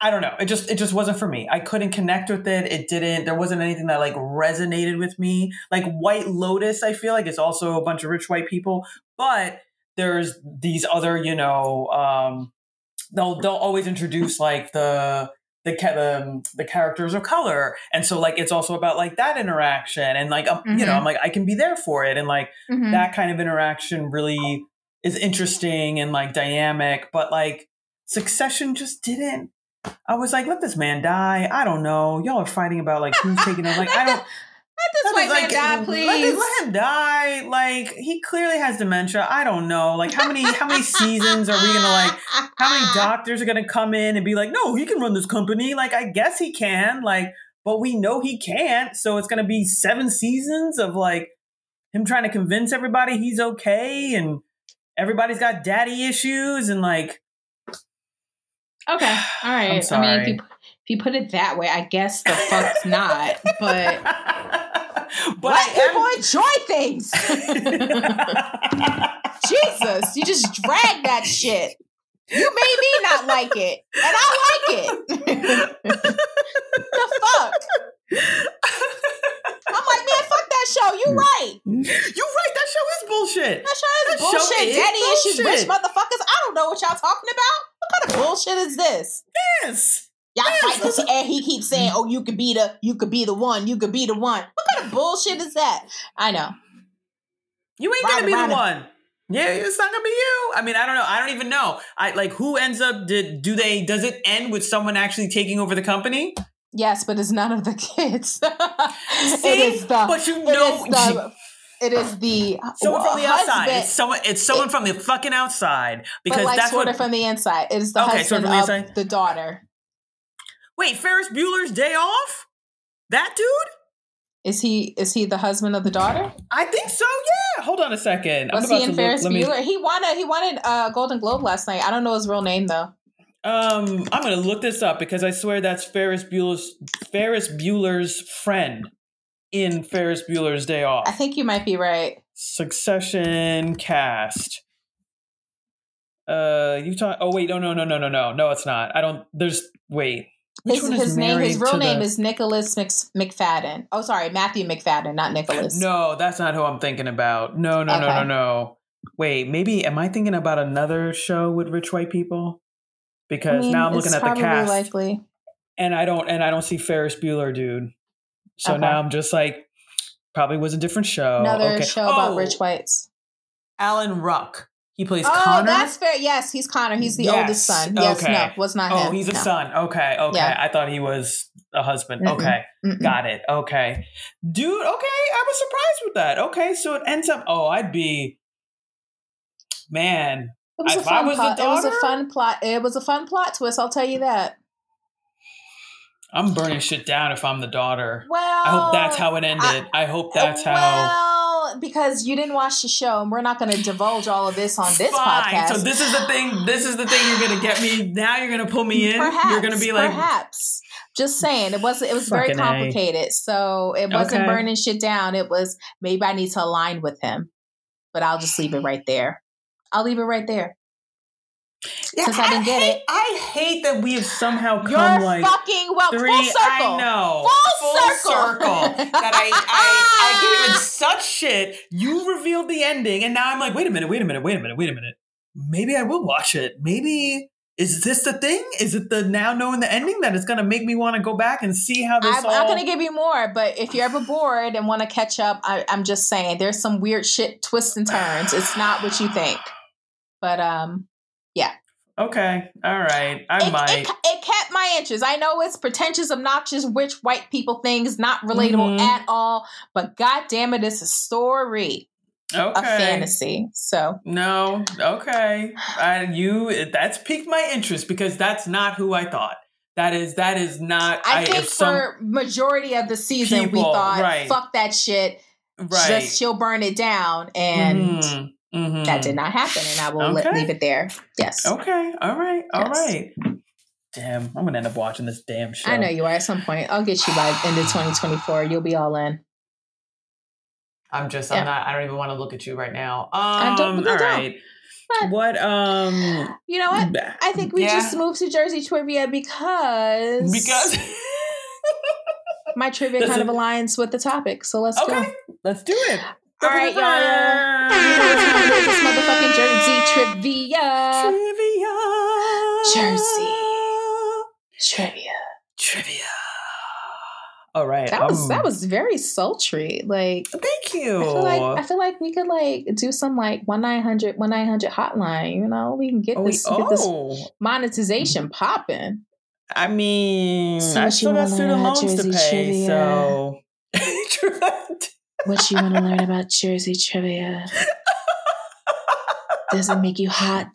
I don't know. It just it just wasn't for me. I couldn't connect with it. It didn't. There wasn't anything that like resonated with me. Like White Lotus, I feel like it's also a bunch of rich white people, but there's these other, you know, um, they'll they'll always introduce like the the the, the characters of color, and so like it's also about like that interaction, and like mm-hmm. you know, mm-hmm. I'm like I can be there for it, and like mm-hmm. that kind of interaction really is interesting and like dynamic, but like Succession just didn't I was like, let this man die. I don't know. Y'all are fighting about like who's taking over. Like, I don't. Let this white like, man die, please. Let, let, him die. Like he clearly has dementia. I don't know. Like how many how many seasons are we gonna like? How many doctors are gonna come in and be like, no, he can run this company. Like I guess he can. Like, but we know he can't. So it's gonna be seven seasons of like him trying to convince everybody he's okay and everybody's got daddy issues and like Okay. All right. I mean, if you, if you put it that way, I guess the fuck's not. But but Black people am- enjoy things. Jesus, you just drag that shit. You made me not like it, and I like it. the fuck? I'm like, man, fuck that show. You mm. right. You're right. That show is bullshit. That show is That show bullshit. is Daddy issues, rich motherfuckers. I don't know what y'all talking about. What kind of bullshit is this? Yes. Y'all Yes, this, and he keeps saying, "Oh, you could be the, you could be the one, you could be the one." What kind of bullshit is that? I know. You ain't Rhonda, gonna be Rhonda. the one. Yeah, it's not gonna be you. I mean, I don't know. I don't even know. I like who ends up. Did do they? Does it end with someone actually taking over the company? Yes, but it's none of the kids. See, it is the. but you know, is the. It is the someone from the husband, outside. It's someone. It's someone from the fucking outside because like that's sort what. of from the inside. It is the Okay, sort of of inside. the daughter. wait, Ferris Bueller's Day Off. That dude. Is he? Is he the husband of the daughter? I think so. Yeah. Hold on a second. Was about he in to Ferris look- let me- Bueller? He won a he won a uh, Golden Globe last night. I don't know his real name though. Um, I'm gonna look this up because I swear that's Ferris Bueller's Ferris Bueller's friend in Ferris Bueller's Day Off. I think you might be right. Succession cast. Uh, you talk. Oh wait, no, no, no, no, no, no, no. It's not. I don't. There's wait. Which His, is his name, his real name the- is Nicholas Mc, McFadden. Oh, sorry, Matthew Macfadyen, not Nicholas. No, that's not who I'm thinking about. No, no, no, no, no. Wait, maybe am I thinking about another show with rich white people? I Because mean, now I'm looking at the cast. Likely. and I don't and I don't see Ferris Bueller, dude. So Okay. now I'm just like, probably was a different show. Another okay. show about Oh, rich whites. Alan Ruck. He plays Oh, Connor. that's fair. Yes, he's Connor. He's the Yes, oldest son. Yes, okay. no, was not oh, him. he's a No. son. Okay, okay. Yeah. I thought he was a husband. Mm-mm. Okay, Mm-mm. got it. Okay, dude. Okay, I was surprised with that. Okay, so it ends up. Oh, I'd be. Man, It was a If I fun was the plot. It was a fun plot. It was a fun plot twist. I'll tell you that. I'm burning shit down if I'm the daughter. Well, I hope that's how it ended. I, hope that's how. Well, because you didn't watch the show, and we're not going to divulge all of this on this Fine. podcast. So this is the thing. This is the thing. You're gonna get me now. You're gonna pull me in. Perhaps you're gonna be like, perhaps. Just saying, it wasn't. It was very Fucking A. complicated. So it wasn't Okay. burning shit down. It was maybe I need to align with him, but I'll just leave it right there. I'll leave it right there. Yeah, Since I didn't get hate, it. I hate that we have somehow come You're like fucking well. three. Full circle. I know. Full circle. that I, I I gave it such shit. You revealed the ending, and now I'm like, wait a minute, wait a minute, wait a minute, wait a minute. Maybe I will watch it. Maybe is this the thing? Is it the now knowing the ending that is going to make me want to go back and see how this I'm all? not going to give you more, but if you're ever bored and want to catch up, I, I'm just saying there's some weird shit twists and turns. It's not what you think, but um, yeah. okay, all right, I it, might. it, it kept my interest. I know it's pretentious, obnoxious, rich white people things, not relatable Mhm. at all. But god damn it, it's a story, okay. a fantasy. So No, okay. I, you that's piqued my interest because that's not who I thought. That is that is not. I, think for majority of the season, we thought, right. fuck that shit. right. Just she'll burn it down, and Mhm, mhm. that did not happen. And I will let, leave it there. Yes. Okay, all right, all Yes. right. Damn, I'm gonna end up watching this damn show. I know you are at some point. I'll get you by end of 2024. You'll be all in. I'm just. Yeah. I'm not. I don't even want to look at you right now. I Um. don't- all no, don't. right. What? Um. You know what? I think we yeah, just moved to Jersey trivia because because. my trivia Does kind it- of aligns with the topic. So let's okay, go. let's do it. All right, y'all. You know what time it is. Motherfucking Jersey trivia. Trivia. Jersey. Trivia. Trivia. All right. That was um, that was very sultry. Like Thank you. I feel like I feel like we could like do some like one 900 one 900 hotline. You know, we can get oh, this we- get this oh. monetization popping. I mean, So I still got student loans to pay, trivia? so. What you want to learn about Jersey trivia? Does it make you hot?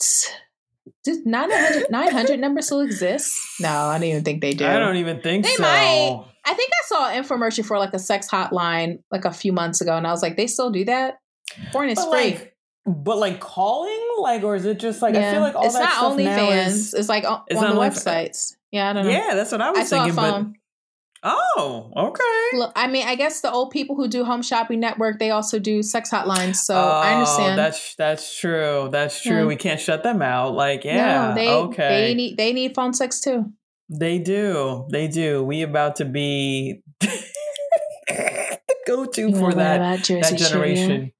Does 900, 900 number still exist? No, I don't even think they do. I don't even think They so. might. I think I saw an infomercial for like a sex hotline like a few months ago, and I was like, they still do that? Porn is But free. like, but like calling, like, or is it just like I feel like all it's that not stuff OnlyFans. is- It's like on, It's on the websites. Yeah, I don't know. Yeah, that's what I was I thinking. But. Oh, okay. Look, I mean, I guess the old people who do Home Shopping Network, they also do sex hotlines. So oh, I understand. That's that's true. That's true. Yeah. We can't shut them out. Like, yeah, no, they okay. they need they need phone sex too. They do. They do. We about to be the go-to You for that that generation. Trivia?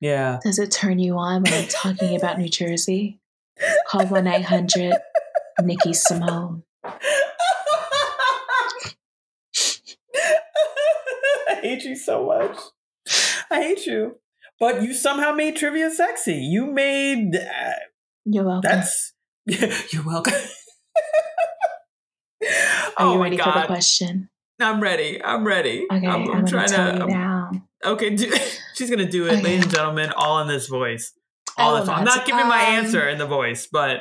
Yeah. Does it turn you on when I'm talking about New Jersey? Call one eight hundred Niki Simone. I hate you so much. I hate you. But you somehow made trivia sexy. You made uh, You're welcome. that's you're welcome. Are oh you my ready for the question? I'm ready. I'm ready. Okay, I'm, I'm, I'm trying tell to now. Okay, do, she's gonna do it, Okay. ladies and gentlemen, all in this voice. All the time. I'm not. giving my Um, answer in the voice, but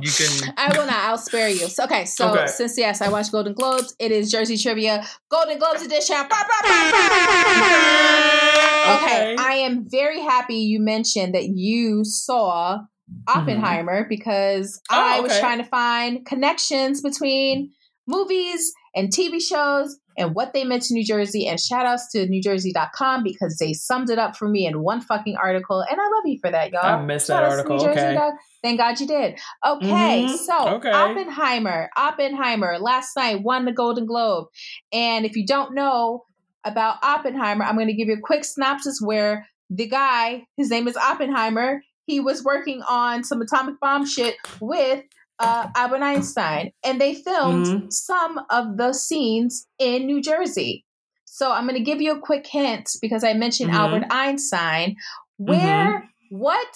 you can. I will not. I'll spare you. So, okay, so Okay. since yes, I watch Golden Globes. It is Jersey Trivia Golden Globes edition. Bah, bah, bah, bah, bah. Okay, I am very happy you mentioned that you saw mm-hmm. Oppenheimer because Oh, I was okay. trying to find connections between movies and TV shows and what they meant to New Jersey. And shout outs to NewJersey.com because they summed it up for me in one fucking article. And I love you for that, y'all. I missed that Shout article. Okay. Thank God you did. Okay, Mhm. so Okay. Oppenheimer, Oppenheimer last night won the Golden Globe. And if you don't know about Oppenheimer, I'm going to give you a quick synopsis where the guy, his name is Oppenheimer, he was working on some atomic bomb shit with uh, Albert Einstein, and they filmed Mhm. some of the scenes in New Jersey. So I'm going to give you a quick hint because I mentioned Mhm. Albert Einstein. Where, what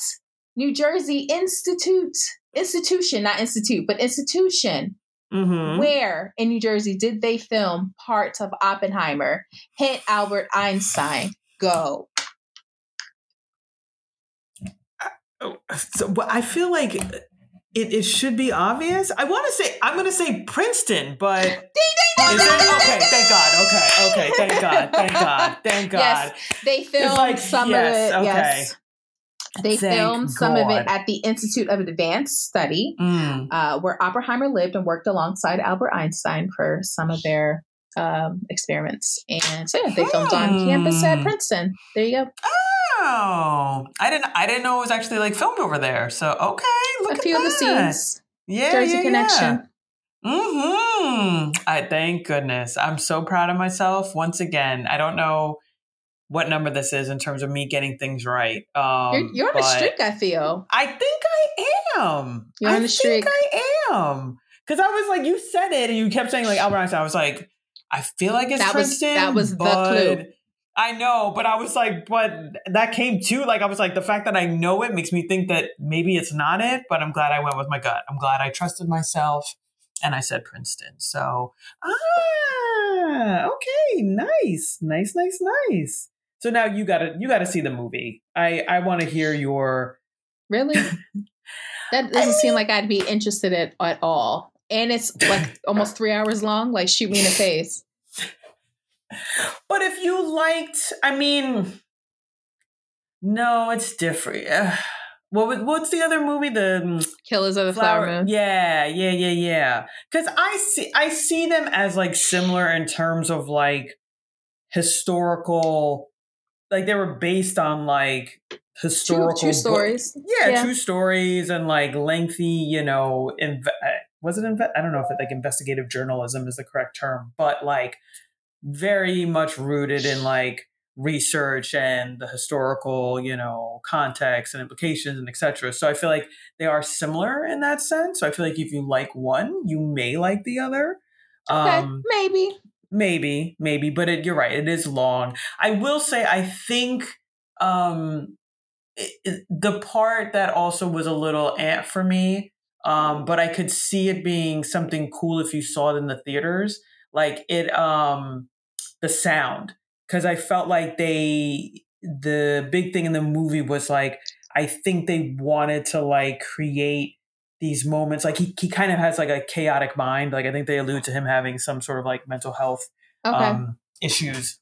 New Jersey Institute, institution, not institute, but institution, Mhm. where in New Jersey did they film parts of Oppenheimer? Hint Albert Einstein. Go. Oh, So, but I feel like it, it should be obvious. I want to say I'm going to say Princeton, but is it okay? Thank God. Okay, okay. Thank God. Thank God. Thank God. Yes, they filmed like, some yes, of it. okay. Yes. They Thank filmed some of it at the Institute of Advanced Study, Mm. uh, where Oppenheimer lived and worked alongside Albert Einstein for some of their um, experiments. And so yeah, they filmed on campus at Hmm. Princeton. There you go. Oh, I didn't. I didn't know it was actually like filmed over there. So okay, look a at few of the scenes. Yeah, Jersey yeah, Connection. Yeah. Hmm. I thank goodness. I'm so proud of myself once again. I don't know what number this is in terms of me getting things right. Um, You're, you're on a streak, I feel. I think I am. You're on a streak. I am. Because I was like, you said it, and you kept saying like Albert Einstein. I was like, I feel like it's That was- that was the clue. I know, but I was like, but that came too. Like I was like, the fact that I know it makes me think that maybe it's not it. But I'm glad I went with my gut. I'm glad I trusted myself, and I said Princeton. So ah, okay, nice, nice, nice, nice. So now you gotta you gotta see the movie. I I want to hear your Really? That doesn't seem like I'd be interested in at all. And it's like almost three hours long. Like shoot me in the face. But if you liked, I mean, no, it's different. What was what's the other movie? The mm, Killers of the Flower, Moon. Yeah, yeah, yeah, yeah. Because I see, I see them as like similar in terms of like historical, like they were based on like historical true book- stories. yeah, Yeah. true stories and like lengthy, you know, inve- uh, was it inve- I don't know if it like investigative journalism is the correct term, but like very much rooted in like research and the historical, you know, context and implications and etc. So I feel like they are similar in that sense. So I feel like if you like one, you may like the other. Okay, Um, maybe. maybe maybe but it, you're right it is long i will say i think um it, it- the part that also was a little ant for me um but i could see it being something cool if you saw it in the theaters like it um the sound because i felt like they the big thing in the movie was like i think they wanted to like create these moments like he, he kind of has like a chaotic mind like i think they allude to him having some sort of like mental health Okay. um, issues.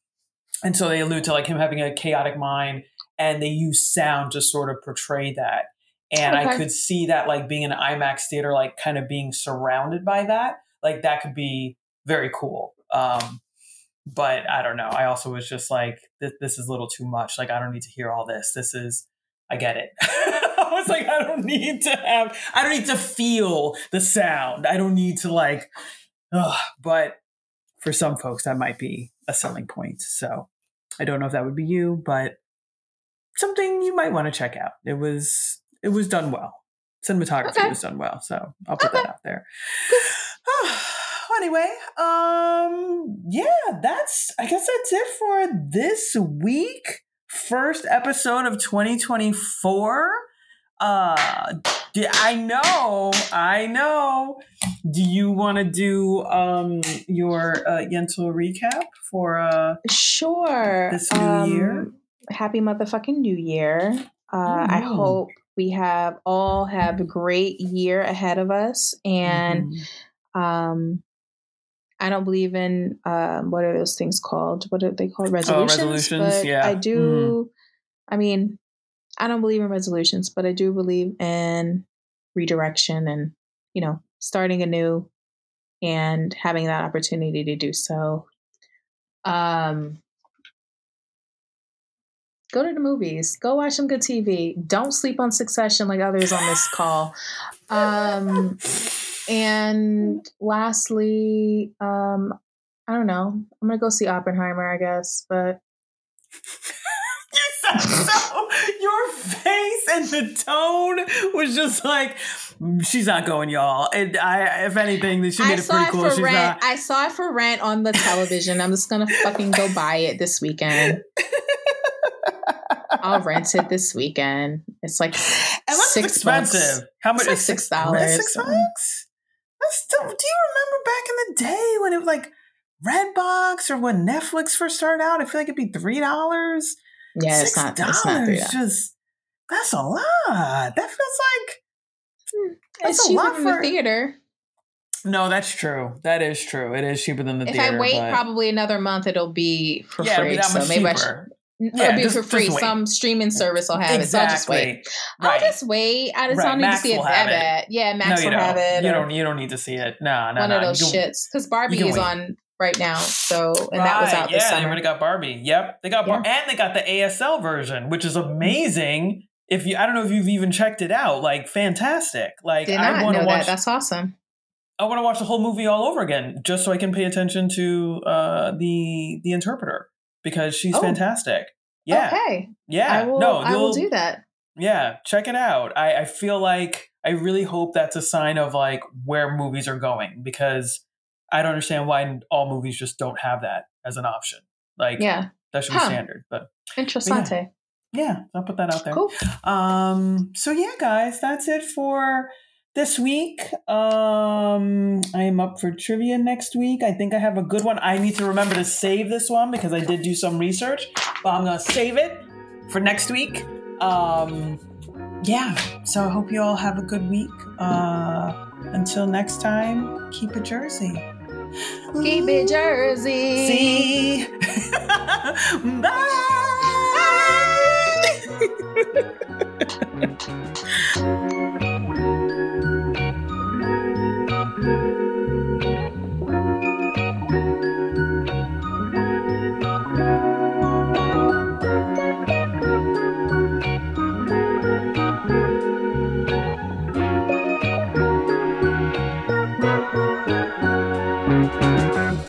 And so they allude to like him having a chaotic mind and they use sound to sort of portray that. And I could see that like being an IMAX theater, like kind of being surrounded by that. Like that could be very cool. Um, but I don't know. I also was just like, this, this is a little too much. Like, I don't need to hear all this. This is, I get it. I was like, I don't need to have, I don't need to feel the sound. I don't need to like, ugh. but for some folks, that might be a selling point. So I don't know if that would be you, but something you might want to check out. It was, it was done well. Cinematography okay. was done well. So I'll put okay. that out there. anyway, um, yeah, that's I guess that's it for this week. First episode of 2024. Uh, I know, I know. Do you want to do um your uh, Yentl recap for uh sure this new um, year? Happy motherfucking New Year! Uh, oh, I hope we have all have a great year ahead of us, and mm-hmm. um, I don't believe in um, what are those things called? What are they called? Resolutions. Oh, resolutions. But yeah. I do. Mm. I mean, I don't believe in resolutions, but I do believe in redirection and you know starting anew and having that opportunity to do so. Um, go to the movies. Go watch some good TV. Don't sleep on Succession like others on this call. Um, and lastly, um, I don't know. I'm gonna go see Oppenheimer, I guess, but you said so. Your face and the tone was just like she's not going, y'all. And I, if anything, she made I it pretty it cool. She's rent. not. I saw it for rent on the television. I'm just gonna fucking go buy it this weekend. I'll rent it this weekend. It's like six expensive. Bucks. How much? It's like six dollars. Six bucks. Still, do you remember back in the day when it was like Redbox or when Netflix first started out? I feel like it'd be three dollars. Yeah, it's not. It's not Just that's a lot. That feels like hmm, that's it's a lot for the theater. No, that's true. That is true. It is cheaper than the if theater. If I wait but... probably another month, it'll be for yeah, free. so maybe cheaper. I should yeah, It'll be just, for free. Some streaming service will have exactly. it. So I'll just wait. Right. I'll just wait. I just right. don't need Max to see it. Yeah, Max no, will have it. You don't. You don't need to see it. No, no, one no. of those shits. Because Barbie is wait. on right now. So and right. that was out. Yeah, this summer. they already got Barbie. Yep, they got Bar- yeah. and they got the ASL version, which is amazing. If you, I don't know if you've even checked it out. Like fantastic. Like Did I want to watch. That. That's awesome. I want to watch the whole movie all over again, just so I can pay attention to uh, the the interpreter because she's oh. fantastic. Yeah. Okay. Yeah. I will, no, I will do that. Yeah, check it out. I, I feel like I really hope that's a sign of like where movies are going because I don't understand why all movies just don't have that as an option. Like, yeah, that should be standard. But interessante. But yeah. yeah, I'll put that out there. Cool. Um. So yeah, guys, that's it for this week. Um, I am up for trivia next week. I think I have a good one. I need to remember to save this one because I did do some research, but I'm gonna save it for next week. Um, yeah. So I hope you all have a good week. Uh, until next time, keep it Jersey. Keep it Jersey. See. Bye. Bye.